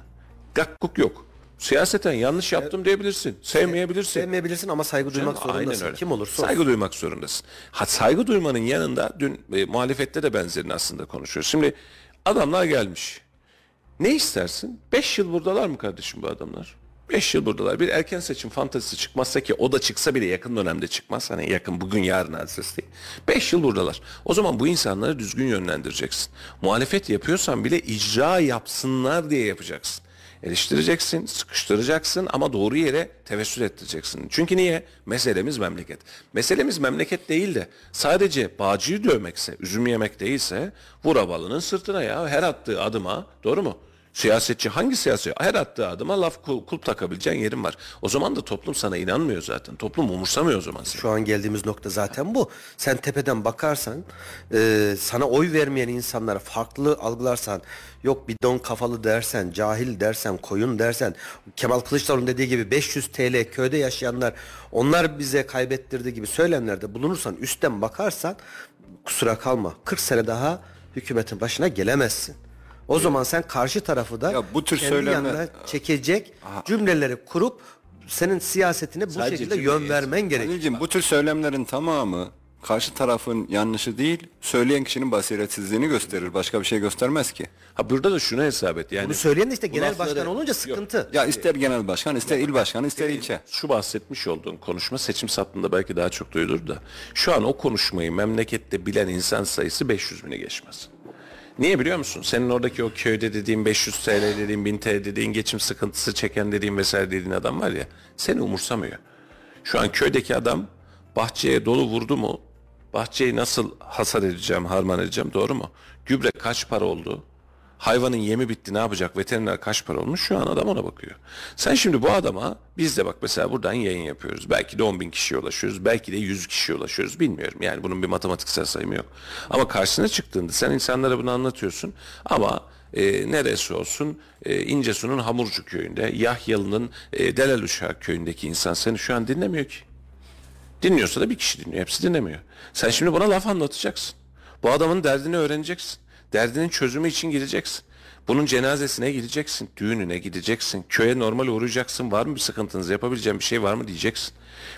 Gakkuk yok. Siyaseten yanlış yaptım diyebilirsin. Sevmeyebilirsin. Sevmeyebilirsin ama saygı duymak Canım, zorundasın. öyle. Kim olursa Saygı olsun. duymak zorundasın. Ha, saygı duymanın yanında dün e, muhalefette de benzerini aslında konuşuyoruz. Şimdi adamlar gelmiş. Ne istersin? 5 yıl buradalar mı kardeşim bu adamlar? 5 yıl buradalar. Bir erken seçim fantezisi çıkmazsa ki o da çıksa bile yakın dönemde çıkmaz. Hani yakın bugün yarın hadisesi değil. 5 yıl buradalar. O zaman bu insanları düzgün yönlendireceksin. Muhalefet yapıyorsan bile icra yapsınlar diye yapacaksın. Eleştireceksin, sıkıştıracaksın ama doğru yere tevessül ettireceksin. Çünkü niye? Meselemiz memleket. Meselemiz memleket değil de sadece bağcıyı dövmekse, üzüm yemek değilse vur abalının sırtına ya her attığı adıma doğru mu? Siyasetçi hangi siyasetçi? Her attığı adıma laf kul, kulp takabileceğin yerin var. O zaman da toplum sana inanmıyor zaten. Toplum umursamıyor o zaman seni. Şu an geldiğimiz nokta zaten bu. Sen tepeden bakarsan, e, sana oy vermeyen insanları farklı algılarsan, yok bidon kafalı dersen, cahil dersen, koyun dersen, Kemal Kılıçdaroğlu'nun dediği gibi 500 TL köyde yaşayanlar, onlar bize kaybettirdi gibi söylemlerde bulunursan, üstten bakarsan, kusura kalma, 40 sene daha hükümetin başına gelemezsin. O zaman sen karşı tarafı da Ya bu tür kendi söylemler- yanına çekecek cümleleri kurup senin siyasetine bu Sadece şekilde cümle yön vermen gerekiyor. Halil'cim bu tür söylemlerin tamamı karşı tarafın yanlışı değil, söyleyen kişinin basiretsizliğini gösterir. Başka bir şey göstermez ki. Ha burada da şunu hesap et. Yani Bunu söyleyen de işte genel lafları- başkan olunca Yok. sıkıntı. Ya ister genel başkan, ister il başkanı, ister ilçe. Şu bahsetmiş olduğun konuşma seçim saptığında belki daha çok duyulur da şu an o konuşmayı memlekette bilen insan sayısı 500 bini geçmez. Niye biliyor musun? Senin oradaki o köyde dediğin 500 TL dediğin 1000 TL dediğin geçim sıkıntısı çeken dediğin vesaire dediğin adam var ya seni umursamıyor. Şu an köydeki adam bahçeye dolu vurdu mu? Bahçeyi nasıl hasar edeceğim, harman edeceğim doğru mu? Gübre kaç para oldu? Hayvanın yemi bitti ne yapacak? Veteriner kaç para olmuş? Şu an adam ona bakıyor. Sen şimdi bu adama biz de bak mesela buradan yayın yapıyoruz. Belki de 10 bin kişiye ulaşıyoruz. Belki de 100 kişiye ulaşıyoruz. Bilmiyorum. Yani bunun bir matematiksel sayımı yok. Ama karşısına çıktığında sen insanlara bunu anlatıyorsun. Ama e, neresi olsun e, İncesu'nun Hamurcu köyünde, Yahyalı'nın e, Deleluşak köyündeki insan seni şu an dinlemiyor ki. Dinliyorsa da bir kişi dinliyor. Hepsi dinlemiyor. Sen şimdi buna laf anlatacaksın. Bu adamın derdini öğreneceksin. Derdinin çözümü için gideceksin. Bunun cenazesine gideceksin. Düğününe gideceksin. Köye normal uğrayacaksın. Var mı bir sıkıntınız? Yapabileceğim bir şey var mı diyeceksin.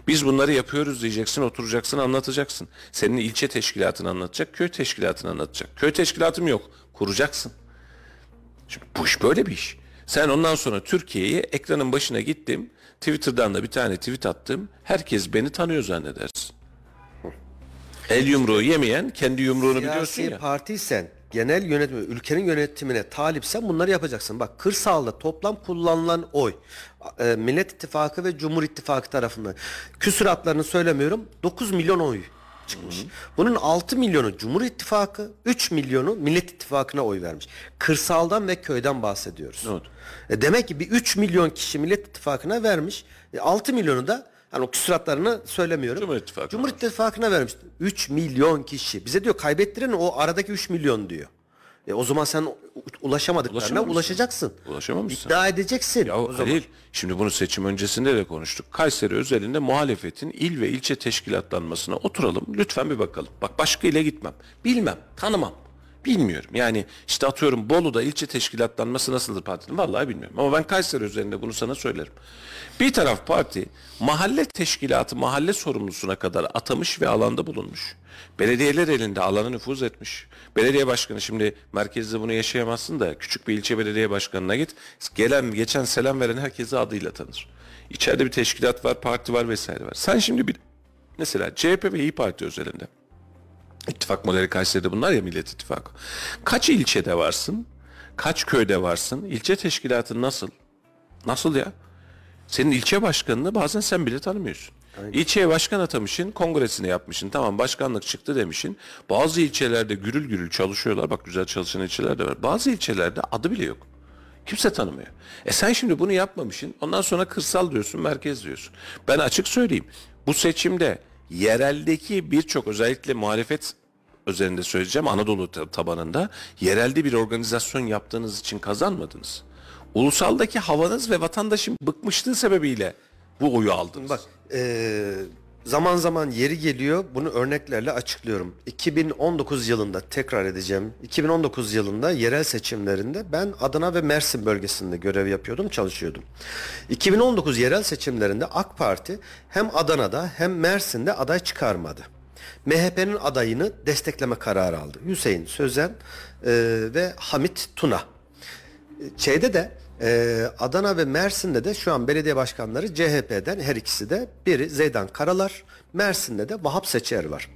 Biz bunları yapıyoruz diyeceksin. Oturacaksın anlatacaksın. Senin ilçe teşkilatını anlatacak. Köy teşkilatını anlatacak. Köy teşkilatım yok. Kuracaksın. Şimdi bu iş böyle bir iş. Sen ondan sonra Türkiye'yi ekranın başına gittim. Twitter'dan da bir tane tweet attım. Herkes beni tanıyor zannedersin. El yumruğu yemeyen kendi yumruğunu biliyorsun Siyasi ya. partiysen, genel yönetimi, ülkenin yönetimine talipsen bunları yapacaksın. Bak kırsalda toplam kullanılan oy e, Millet İttifakı ve Cumhur İttifakı tarafından küsuratlarını söylemiyorum 9 milyon oy çıkmış. Bunun 6 milyonu Cumhur İttifakı, 3 milyonu Millet İttifakı'na oy vermiş. Kırsaldan ve köyden bahsediyoruz. Evet. E demek ki bir 3 milyon kişi Millet İttifakı'na vermiş. E 6 milyonu da hani o küsuratlarını söylemiyorum. Cumhur İttifakı'na Cumhur İttifakı'na vermiş. 3 milyon kişi. Bize diyor kaybettiren o aradaki 3 milyon diyor. E o zaman sen ulaşamadıklarına ulaşacaksın. Ulaşamamışsın. İddia edeceksin. Ya o. Halil, şimdi bunu seçim öncesinde de konuştuk. Kayseri özelinde muhalefetin il ve ilçe teşkilatlanmasına oturalım. Lütfen bir bakalım. Bak başka ile gitmem. Bilmem, tanımam. Bilmiyorum. Yani işte atıyorum Bolu'da ilçe teşkilatlanması nasıldır partinin? Vallahi bilmiyorum. Ama ben Kayseri üzerinde bunu sana söylerim. Bir taraf parti mahalle teşkilatı mahalle sorumlusuna kadar atamış ve alanda bulunmuş. Belediyeler elinde alana nüfuz etmiş. Belediye başkanı şimdi merkezde bunu yaşayamazsın da küçük bir ilçe belediye başkanına git. Gelen geçen selam veren herkesi adıyla tanır. İçeride bir teşkilat var, parti var vesaire var. Sen şimdi bir mesela CHP ve İyi Parti özelinde İttifak modeli Kayseri'de bunlar ya Millet İttifakı. Kaç ilçede varsın? Kaç köyde varsın? İlçe teşkilatı nasıl? Nasıl ya? Senin ilçe başkanını bazen sen bile tanımıyorsun. İlçeye başkan atamışsın, kongresini yapmışsın. Tamam başkanlık çıktı demişsin. Bazı ilçelerde gürül gürül çalışıyorlar. Bak güzel çalışan ilçeler de var. Bazı ilçelerde adı bile yok. Kimse tanımıyor. E sen şimdi bunu yapmamışsın. Ondan sonra kırsal diyorsun, merkez diyorsun. Ben açık söyleyeyim. Bu seçimde yereldeki birçok özellikle muhalefet özelinde söyleyeceğim Anadolu ta- tabanında yerelde bir organizasyon yaptığınız için kazanmadınız. Ulusaldaki havanız ve vatandaşın bıkmışlığı sebebiyle bu oyu aldınız. Bak eee, zaman zaman yeri geliyor bunu örneklerle açıklıyorum. 2019 yılında tekrar edeceğim. 2019 yılında yerel seçimlerinde ben Adana ve Mersin bölgesinde görev yapıyordum, çalışıyordum. 2019 yerel seçimlerinde AK Parti hem Adana'da hem Mersin'de aday çıkarmadı. MHP'nin adayını destekleme kararı aldı. Hüseyin Sözen eee, ve Hamit Tuna şeyde de e, Adana ve Mersin'de de şu an belediye başkanları CHP'den her ikisi de biri Zeydan Karalar, Mersin'de de Vahap Seçer var.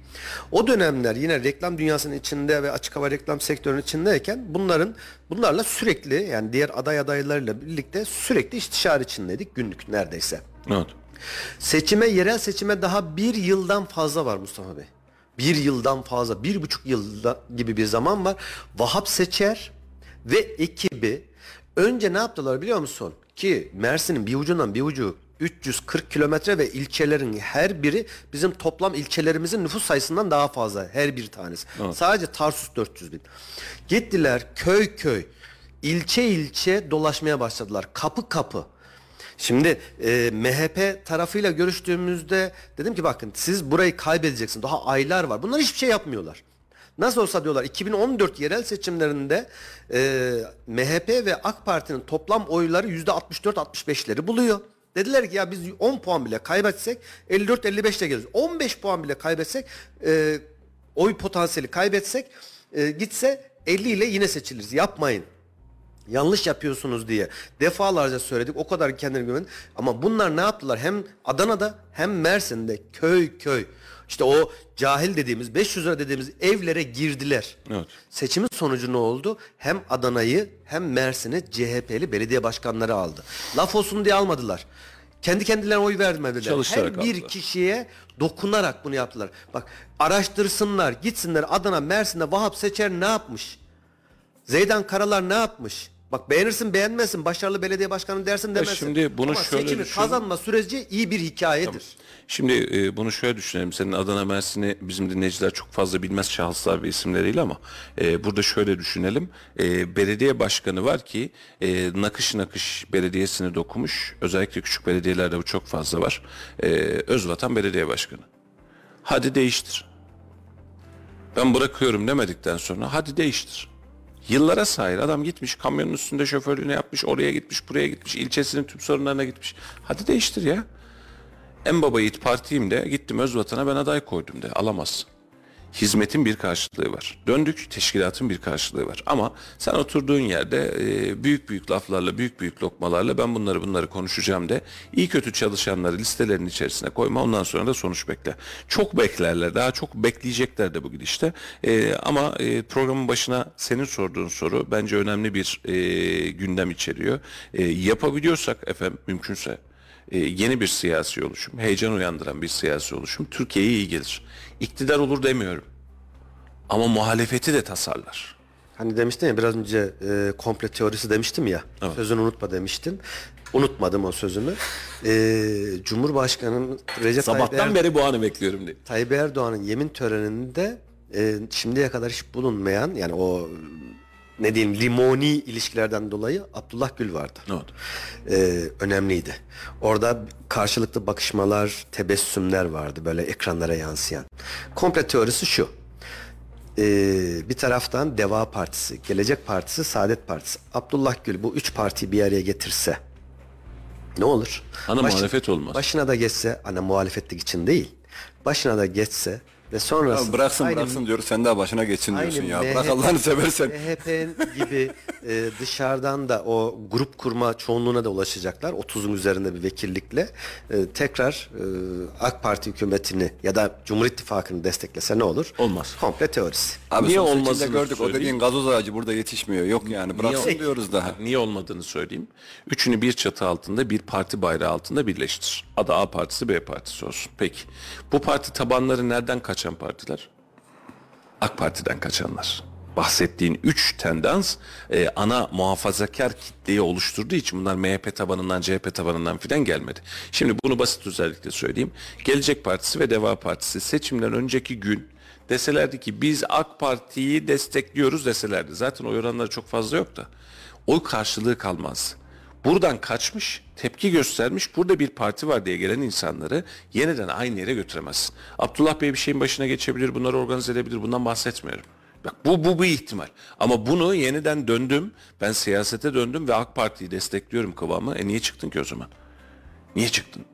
O dönemler yine reklam dünyasının içinde ve açık hava reklam sektörünün içindeyken bunların bunlarla sürekli yani diğer aday adaylarıyla birlikte sürekli istişare içindeydik günlük neredeyse. Evet. Seçime, yerel seçime daha bir yıldan fazla var Mustafa Bey. Bir yıldan fazla, bir buçuk yılda gibi bir zaman var. Vahap Seçer ve ekibi önce ne yaptılar biliyor musun? Ki Mersin'in bir ucundan bir ucu 340 kilometre ve ilçelerin her biri bizim toplam ilçelerimizin nüfus sayısından daha fazla her bir tanesi. Sadece Tarsus 400 bin. Gittiler köy köy, ilçe ilçe dolaşmaya başladılar. Kapı kapı. Şimdi e, MHP tarafıyla görüştüğümüzde dedim ki bakın siz burayı kaybedeceksiniz. Daha aylar var. Bunlar hiçbir şey yapmıyorlar. Nasıl olsa diyorlar 2014 yerel seçimlerinde e, MHP ve AK Parti'nin toplam oyları %64-65'leri buluyor. Dediler ki ya biz 10 puan bile kaybetsek 54-55'te geliriz. 15 puan bile kaybetsek e, oy potansiyeli kaybetsek e, gitse 50 ile yine seçiliriz. Yapmayın. Yanlış yapıyorsunuz diye defalarca söyledik. O kadar kendine güven. Ama bunlar ne yaptılar? Hem Adana'da hem Mersin'de köy köy. İşte o cahil dediğimiz 500 lira dediğimiz evlere girdiler. Evet. Seçimin sonucu ne oldu? Hem Adana'yı hem Mersin'i CHP'li belediye başkanları aldı. Laf olsun diye almadılar. Kendi kendilerine oy vermediler. Çalışarak Her bir aldılar. kişiye dokunarak bunu yaptılar. Bak araştırsınlar, gitsinler Adana, Mersin'de Vahap Seçer ne yapmış? Zeydan Karalar ne yapmış? Bak beğenirsin beğenmezsin başarılı belediye başkanı dersin demezsin. şimdi bunu Ama şöyle seçimi düşün. kazanma süreci iyi bir hikayedir. Şimdi e, bunu şöyle düşünelim. Senin Adana Mersin'i bizim dinleyiciler çok fazla bilmez şahıslar ve isimleriyle ama e, burada şöyle düşünelim. E, belediye başkanı var ki e, nakış nakış belediyesini dokumuş. Özellikle küçük belediyelerde bu çok fazla var. E, Özvatan Belediye Başkanı. Hadi değiştir. Ben bırakıyorum demedikten sonra hadi değiştir. Yıllara sahip adam gitmiş kamyonun üstünde şoförlüğünü yapmış oraya gitmiş buraya gitmiş ilçesinin tüm sorunlarına gitmiş. Hadi değiştir ya. En baba yiğit partiyim de gittim Özvatan'a ben aday koydum de alamazsın. Hizmetin bir karşılığı var. Döndük teşkilatın bir karşılığı var. Ama sen oturduğun yerde e, büyük büyük laflarla büyük büyük lokmalarla ben bunları bunları konuşacağım de iyi kötü çalışanları listelerin içerisine koyma ondan sonra da sonuç bekle. Çok beklerler daha çok bekleyecekler de bu gidişte. E, ama e, programın başına senin sorduğun soru bence önemli bir e, gündem içeriyor. E, yapabiliyorsak efendim mümkünse e, yeni bir siyasi oluşum, heyecan uyandıran bir siyasi oluşum Türkiye'ye iyi gelir. İktidar olur demiyorum. Ama muhalefeti de tasarlar. Hani demiştin ya biraz önce e, komple teorisi demiştim ya. Sözünü unutma demiştin. Unutmadım o sözümü. E, Cumhurbaşkanı Recep Tayyip, Sabahtan Er- beri bu anı bekliyorum diye. Tayyip Erdoğan'ın yemin töreninde e, şimdiye kadar hiç bulunmayan yani o ne diyeyim limoni ilişkilerden dolayı Abdullah Gül vardı. Ne oldu? e, önemliydi. Orada karşılıklı bakışmalar, tebessümler vardı böyle ekranlara yansıyan. Komple teorisi şu. E, bir taraftan Deva Partisi, Gelecek Partisi, Saadet Partisi. Abdullah Gül bu üç partiyi bir araya getirse ne olur? Ana muhalefet olmaz. Başına da geçse, ana muhalefetlik için değil. Başına da geçse ve sonrasında Ya bıraksın aynı bıraksın diyoruz sen daha başına geçsin diyorsun ya. MHP Bırak Allah'ını seversen. MHP'nin gibi e, dışarıdan da o grup kurma çoğunluğuna da ulaşacaklar. 30'un üzerinde bir vekillikle e, tekrar e, AK Parti hükümetini ya da Cumhur İttifakı'nı desteklese ne olur? Olmaz. Komple teorisi. Abi Niye olmasını gördük o söyleyeyim. dediğin gazoz ağacı burada yetişmiyor. Yok yani bıraksın Niye- diyoruz daha. Niye olmadığını söyleyeyim. Üçünü bir çatı altında bir parti bayrağı altında birleştir. Adı A partisi B partisi olsun. Peki. Bu parti tabanları nereden kaçan partiler? AK Parti'den kaçanlar. Bahsettiğin üç tendans e, ana muhafazakar kitleyi oluşturduğu için bunlar MHP tabanından CHP tabanından filan gelmedi. Şimdi bunu basit özellikle söyleyeyim. Gelecek Partisi ve Deva Partisi seçimden önceki gün deselerdi ki biz AK Parti'yi destekliyoruz deselerdi. Zaten oy oranları çok fazla yok da. Oy karşılığı kalmaz. Buradan kaçmış, tepki göstermiş, burada bir parti var diye gelen insanları yeniden aynı yere götüremezsin. Abdullah Bey bir şeyin başına geçebilir, bunları organize edebilir, bundan bahsetmiyorum. Bak bu, bu bir ihtimal. Ama bunu yeniden döndüm, ben siyasete döndüm ve AK Parti'yi destekliyorum kıvamı. E niye çıktın ki o zaman? Niye çıktın?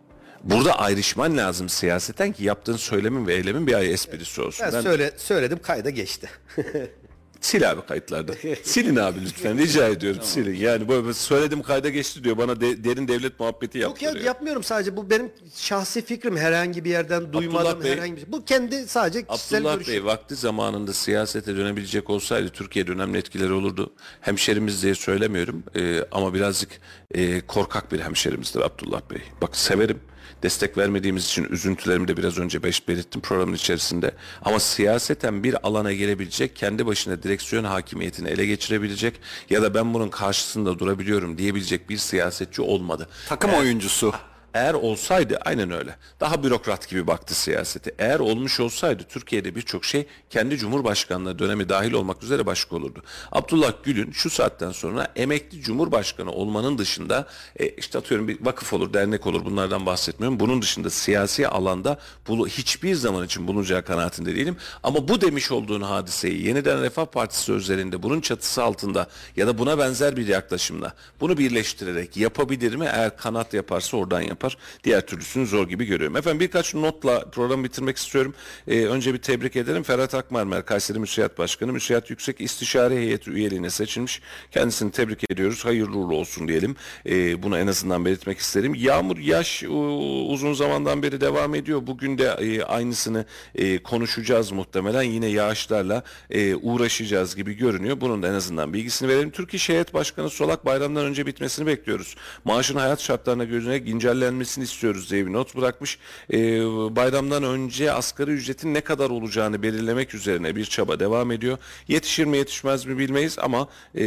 Burada ayrışman lazım siyaseten ki yaptığın söylemin ve eylemin bir ay esprisi olsun. Ben, Ben- söyle, söyledim kayda geçti. [laughs] Sil abi kayıtlarda. [laughs] Silin abi lütfen rica ediyorum silin. Yani böyle söyledim kayda geçti diyor bana de- derin devlet muhabbeti Yok ya yaptırıyor. yapmıyorum sadece bu benim şahsi fikrim herhangi bir yerden duymadım Bey- herhangi bir şey. Bu kendi sadece kişisel Abdullah görüşüm. Bey vakti zamanında siyasete dönebilecek olsaydı Türkiye'de önemli etkileri olurdu. Hemşerimiz diye söylemiyorum e, ama birazcık e, korkak bir hemşerimizdir Abdullah Bey. Bak severim. Destek vermediğimiz için üzüntülerimi de biraz önce beş belirttim programın içerisinde. Ama siyaseten bir alana gelebilecek, kendi başına direksiyon hakimiyetini ele geçirebilecek ya da ben bunun karşısında durabiliyorum diyebilecek bir siyasetçi olmadı. Takım oyuncusu. Eğer olsaydı aynen öyle. Daha bürokrat gibi baktı siyasete. Eğer olmuş olsaydı Türkiye'de birçok şey kendi Cumhurbaşkanlığı dönemi dahil olmak üzere başka olurdu. Abdullah Gül'ün şu saatten sonra emekli Cumhurbaşkanı olmanın dışında e, işte atıyorum bir vakıf olur, dernek olur bunlardan bahsetmiyorum. Bunun dışında siyasi alanda bunu hiçbir zaman için bulunacağı kanaatinde değilim. Ama bu demiş olduğun hadiseyi yeniden Refah Partisi üzerinde bunun çatısı altında ya da buna benzer bir yaklaşımla bunu birleştirerek yapabilir mi? Eğer kanat yaparsa oradan yapar. Diğer türlüsünü zor gibi görüyorum. Efendim birkaç notla programı bitirmek istiyorum. Ee, önce bir tebrik ederim. Ferhat Akmarmer, Kayseri Müsiyat Başkanı. Müsiyat Yüksek İstişare Heyeti üyeliğine seçilmiş. Kendisini tebrik ediyoruz. Hayırlı uğurlu olsun diyelim. Ee, bunu en azından belirtmek isterim. Yağmur, yaş uzun zamandan beri devam ediyor. Bugün de e, aynısını e, konuşacağız muhtemelen. Yine yağışlarla e, uğraşacağız gibi görünüyor. Bunun da en azından bilgisini verelim. Türk İş Heyet Başkanı Solak bayramdan önce bitmesini bekliyoruz. Maaşın hayat şartlarına göre güncellenmesini istiyoruz diye bir not bırakmış. E, bayramdan önce asgari ücretin ne kadar olacağını belirlemek üzerine bir çaba devam ediyor. Yetişir mi yetişmez mi bilmeyiz ama e,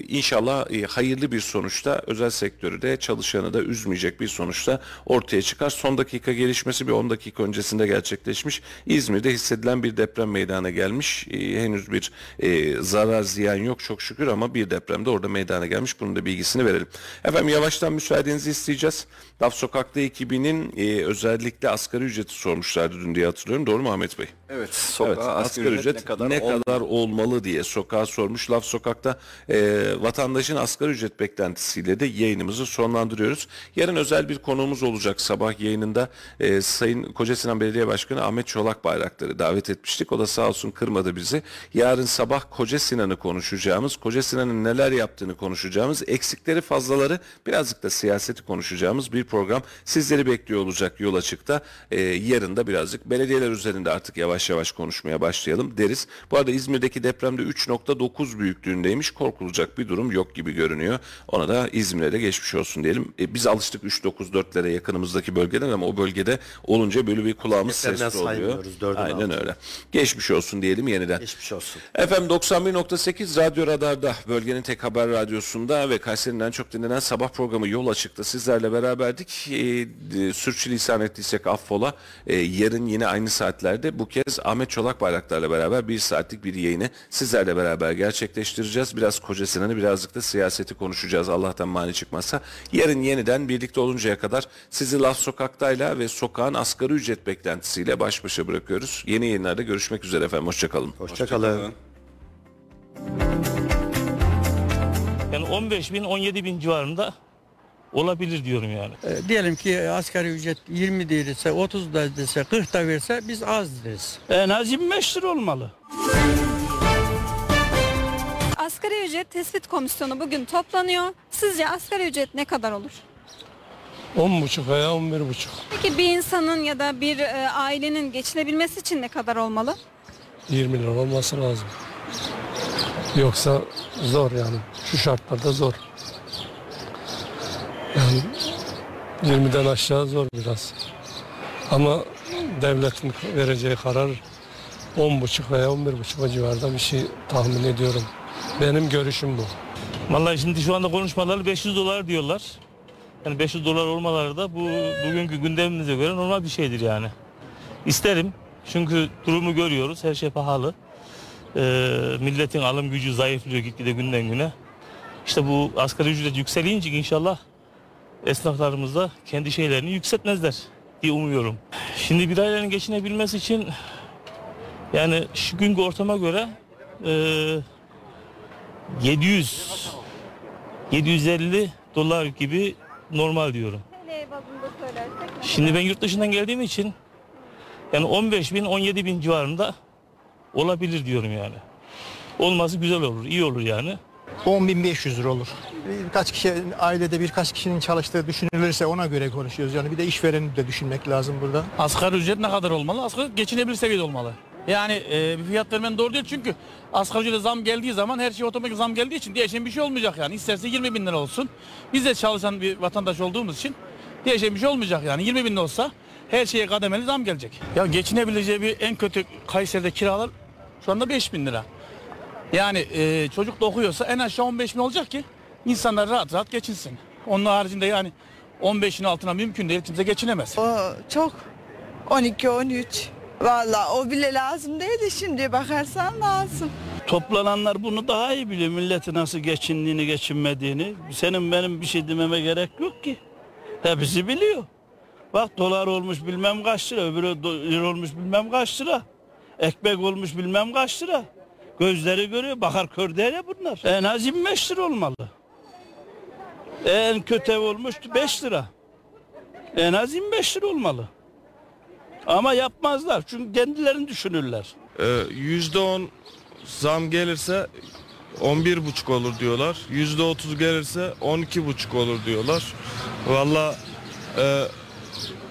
inşallah e, hayırlı bir sonuçta özel sektörü de çalışanı da üzmeyecek bir sonuçta ortaya çıkar. Son dakika gelişmesi bir 10 dakika öncesinde gerçekleşmiş. İzmir'de hissedilen bir deprem meydana gelmiş. E, henüz bir e, zarar ziyan yok çok şükür ama bir depremde orada meydana gelmiş. Bunun da bilgisini verelim. Efendim yavaştan müsaadenizi isteyeceğiz. Laf Sokak'ta ekibinin e, özellikle asgari ücreti sormuşlardı dün diye hatırlıyorum. Doğru mu Ahmet Bey? Evet. Sokağa Evet, asgari ücret ne kadar, olmalı? olmalı diye sokağa sormuş. Laf Sokak'ta e, vatandaşın asgari ücret beklentisiyle de yayınımızı sonlandırıyoruz. Yarın özel bir konuğumuz olacak sabah yayınında. E, Sayın Kocasinan Belediye Başkanı Ahmet Çolak Bayraktar'ı davet etmiştik. O da sağ olsun kırmadı bizi. Yarın sabah Koca Sinan'ı konuşacağımız, Koca Sinan'ın neler yaptığını konuşacağımız, eksikleri fazlaları birazcık da siyaseti konuşacağımız bir program sizleri bekliyor olacak yol açıkta. E, yarın da birazcık belediyeler üzerinde artık yavaş yavaş konuşmaya başlayalım deriz. Bu arada İzmir'deki depremde 3.9 büyüklüğündeymiş. Korkulacak bir durum yok gibi görünüyor. Ona da İzmir'e de geçmiş olsun diyelim. E, biz alıştık 3.9-4'lere yakınımızdaki bölgeden ama o bölgede olunca böyle bir kulağımız sesli oluyor. Aynen altını. öyle. Geçmiş olsun diyelim yeniden. Geçmiş olsun. Efendim 91.8 Radyo Radar'da bölgenin tek haber radyosunda ve Kayseri'nin en çok dinlenen sabah programı Yol Açık'ta sizlerle beraberdik. E, sürçülisan ettiysek affola. E, yarın yine aynı saatlerde bu kez Ahmet Çolak Bayraktar'la beraber bir saatlik bir yayını sizlerle beraber gerçekleştireceğiz. Biraz Koca Sinan'ı birazcık da siyaseti konuşacağız Allah'tan mani çıkmazsa. Yarın yeniden birlikte oluncaya kadar sizi Laf Sokak'tayla ve sokağın asgari ücret beklentisiyle baş başa bırakıyoruz. Yeni yayınlarda görüşmek üzere efendim. Hoşçakalın. Hoşçakalın. Yani 15 bin 17 bin civarında olabilir diyorum yani. E, diyelim ki asgari ücret 20 değilse 30 da dese 40 da verse biz az deriz. En az 25 lira olmalı. Asgari ücret tespit komisyonu bugün toplanıyor. Sizce asgari ücret ne kadar olur? 10,5 veya 11,5. Peki bir insanın ya da bir e, ailenin geçinebilmesi için ne kadar olmalı? 20 lira olması lazım. Yoksa zor yani. Şu şartlarda zor. Yani 20'den aşağı zor biraz. Ama devletin vereceği karar 10,5 veya 11,5 o civarda bir şey tahmin ediyorum. Benim görüşüm bu. Vallahi şimdi şu anda konuşmalar 500 dolar diyorlar. Yani 500 dolar olmaları da bu bugünkü gündemimize göre normal bir şeydir yani. İsterim çünkü durumu görüyoruz her şey pahalı. Ee, milletin alım gücü zayıflıyor gitgide günden güne. İşte bu asgari ücret yükselince inşallah esnaflarımız da kendi şeylerini yükseltmezler diye umuyorum. Şimdi bir ailenin geçinebilmesi için yani şu günkü ortama göre eee 700 750 dolar gibi normal diyorum. Şimdi ben yurt dışından geldiğim için yani 15 bin 17 bin civarında olabilir diyorum yani. Olması güzel olur, iyi olur yani. 10.500 lira olur. Birkaç kişi ailede birkaç kişinin çalıştığı düşünülürse ona göre konuşuyoruz. Yani bir de işvereni de düşünmek lazım burada. Asgari ücret ne kadar olmalı? Asgari geçinebilir seviyede olmalı. Yani e, bir fiyat vermen doğru değil çünkü asgari ücrete zam geldiği zaman her şey otomatik zam geldiği için değişen bir şey olmayacak yani. İsterse 20 bin lira olsun. Biz de çalışan bir vatandaş olduğumuz için değişen bir şey olmayacak yani. 20 bin olsa her şeye kademeli zam gelecek. Ya geçinebileceği bir en kötü Kayseri'de kiralar şu anda 5 bin lira. Yani e, çocuk da okuyorsa en aşağı 15 bin olacak ki insanlar rahat rahat geçinsin. Onun haricinde yani 15'in altına mümkün değil kimse geçinemez. O çok 12-13. Valla o bile lazım değildi şimdi bakarsan lazım. Toplananlar bunu daha iyi biliyor. Milleti nasıl geçindiğini, geçinmediğini. Senin benim bir şey dememe gerek yok ki. Hepsi biliyor. Bak dolar olmuş bilmem kaç lira, öbürü do- euro olmuş bilmem kaç lira. Ekmek olmuş bilmem kaç lira. Gözleri görüyor, bakar kör değil ya bunlar. En az 25 lira olmalı. En kötü ev olmuş 5 lira. En az 25 lira olmalı. Ama yapmazlar çünkü kendilerini düşünürler. Yüzde on zam gelirse 11 buçuk olur diyorlar. Yüzde otuz gelirse 12 buçuk olur diyorlar. Valla e,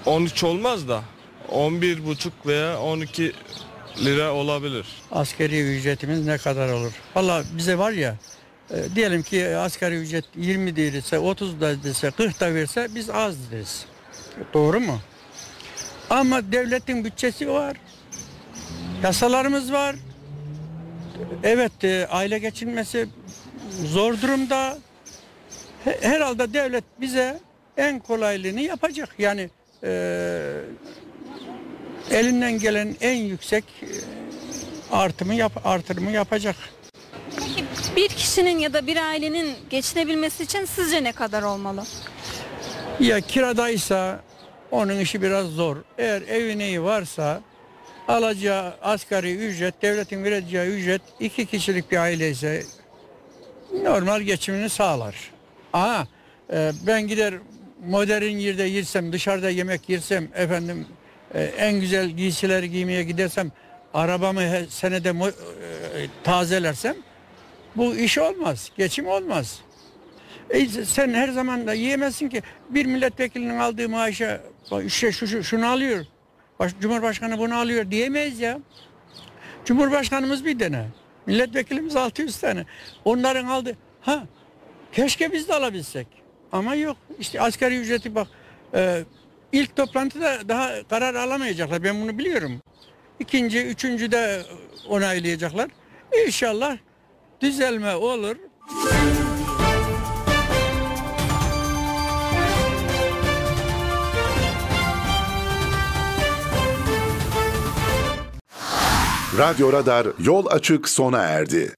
13 olmaz da 11 buçuk veya 12 lira olabilir. Askeri ücretimiz ne kadar olur? Valla bize var ya e, diyelim ki asgari ücret 20 değilse 30 da dese 40 da verse biz az deriz. Doğru mu? Ama devletin bütçesi var. Yasalarımız var. Evet e, aile geçinmesi zor durumda. He- Herhalde devlet bize en kolaylığını yapacak. Yani e, elinden gelen en yüksek e, artımı yap artırımı yapacak. Peki bir kişinin ya da bir ailenin geçinebilmesi için sizce ne kadar olmalı? Ya kiradaysa onun işi biraz zor. Eğer evineği varsa alacağı asgari ücret, devletin vereceği ücret iki kişilik bir aile ise normal geçimini sağlar. Aha e, ben gider modern yerde yersem, dışarıda yemek yersem, efendim e, en güzel giysileri giymeye gidersem, arabamı senede mo- e, tazelersem bu iş olmaz, geçim olmaz. E, sen her zaman da yiyemezsin ki bir milletvekilinin aldığı maaşa işte şu, şu şunu alıyor. Baş, Cumhurbaşkanı bunu alıyor diyemeyiz ya. Cumhurbaşkanımız bir tane. Milletvekilimiz 600 tane. Onların aldı. Ha keşke biz de alabilsek. Ama yok. İşte asgari ücreti bak. e, ilk toplantıda daha karar alamayacaklar. Ben bunu biliyorum. İkinci, üçüncü de onaylayacaklar. İnşallah düzelme olur. Radyo Radar yol açık sona erdi.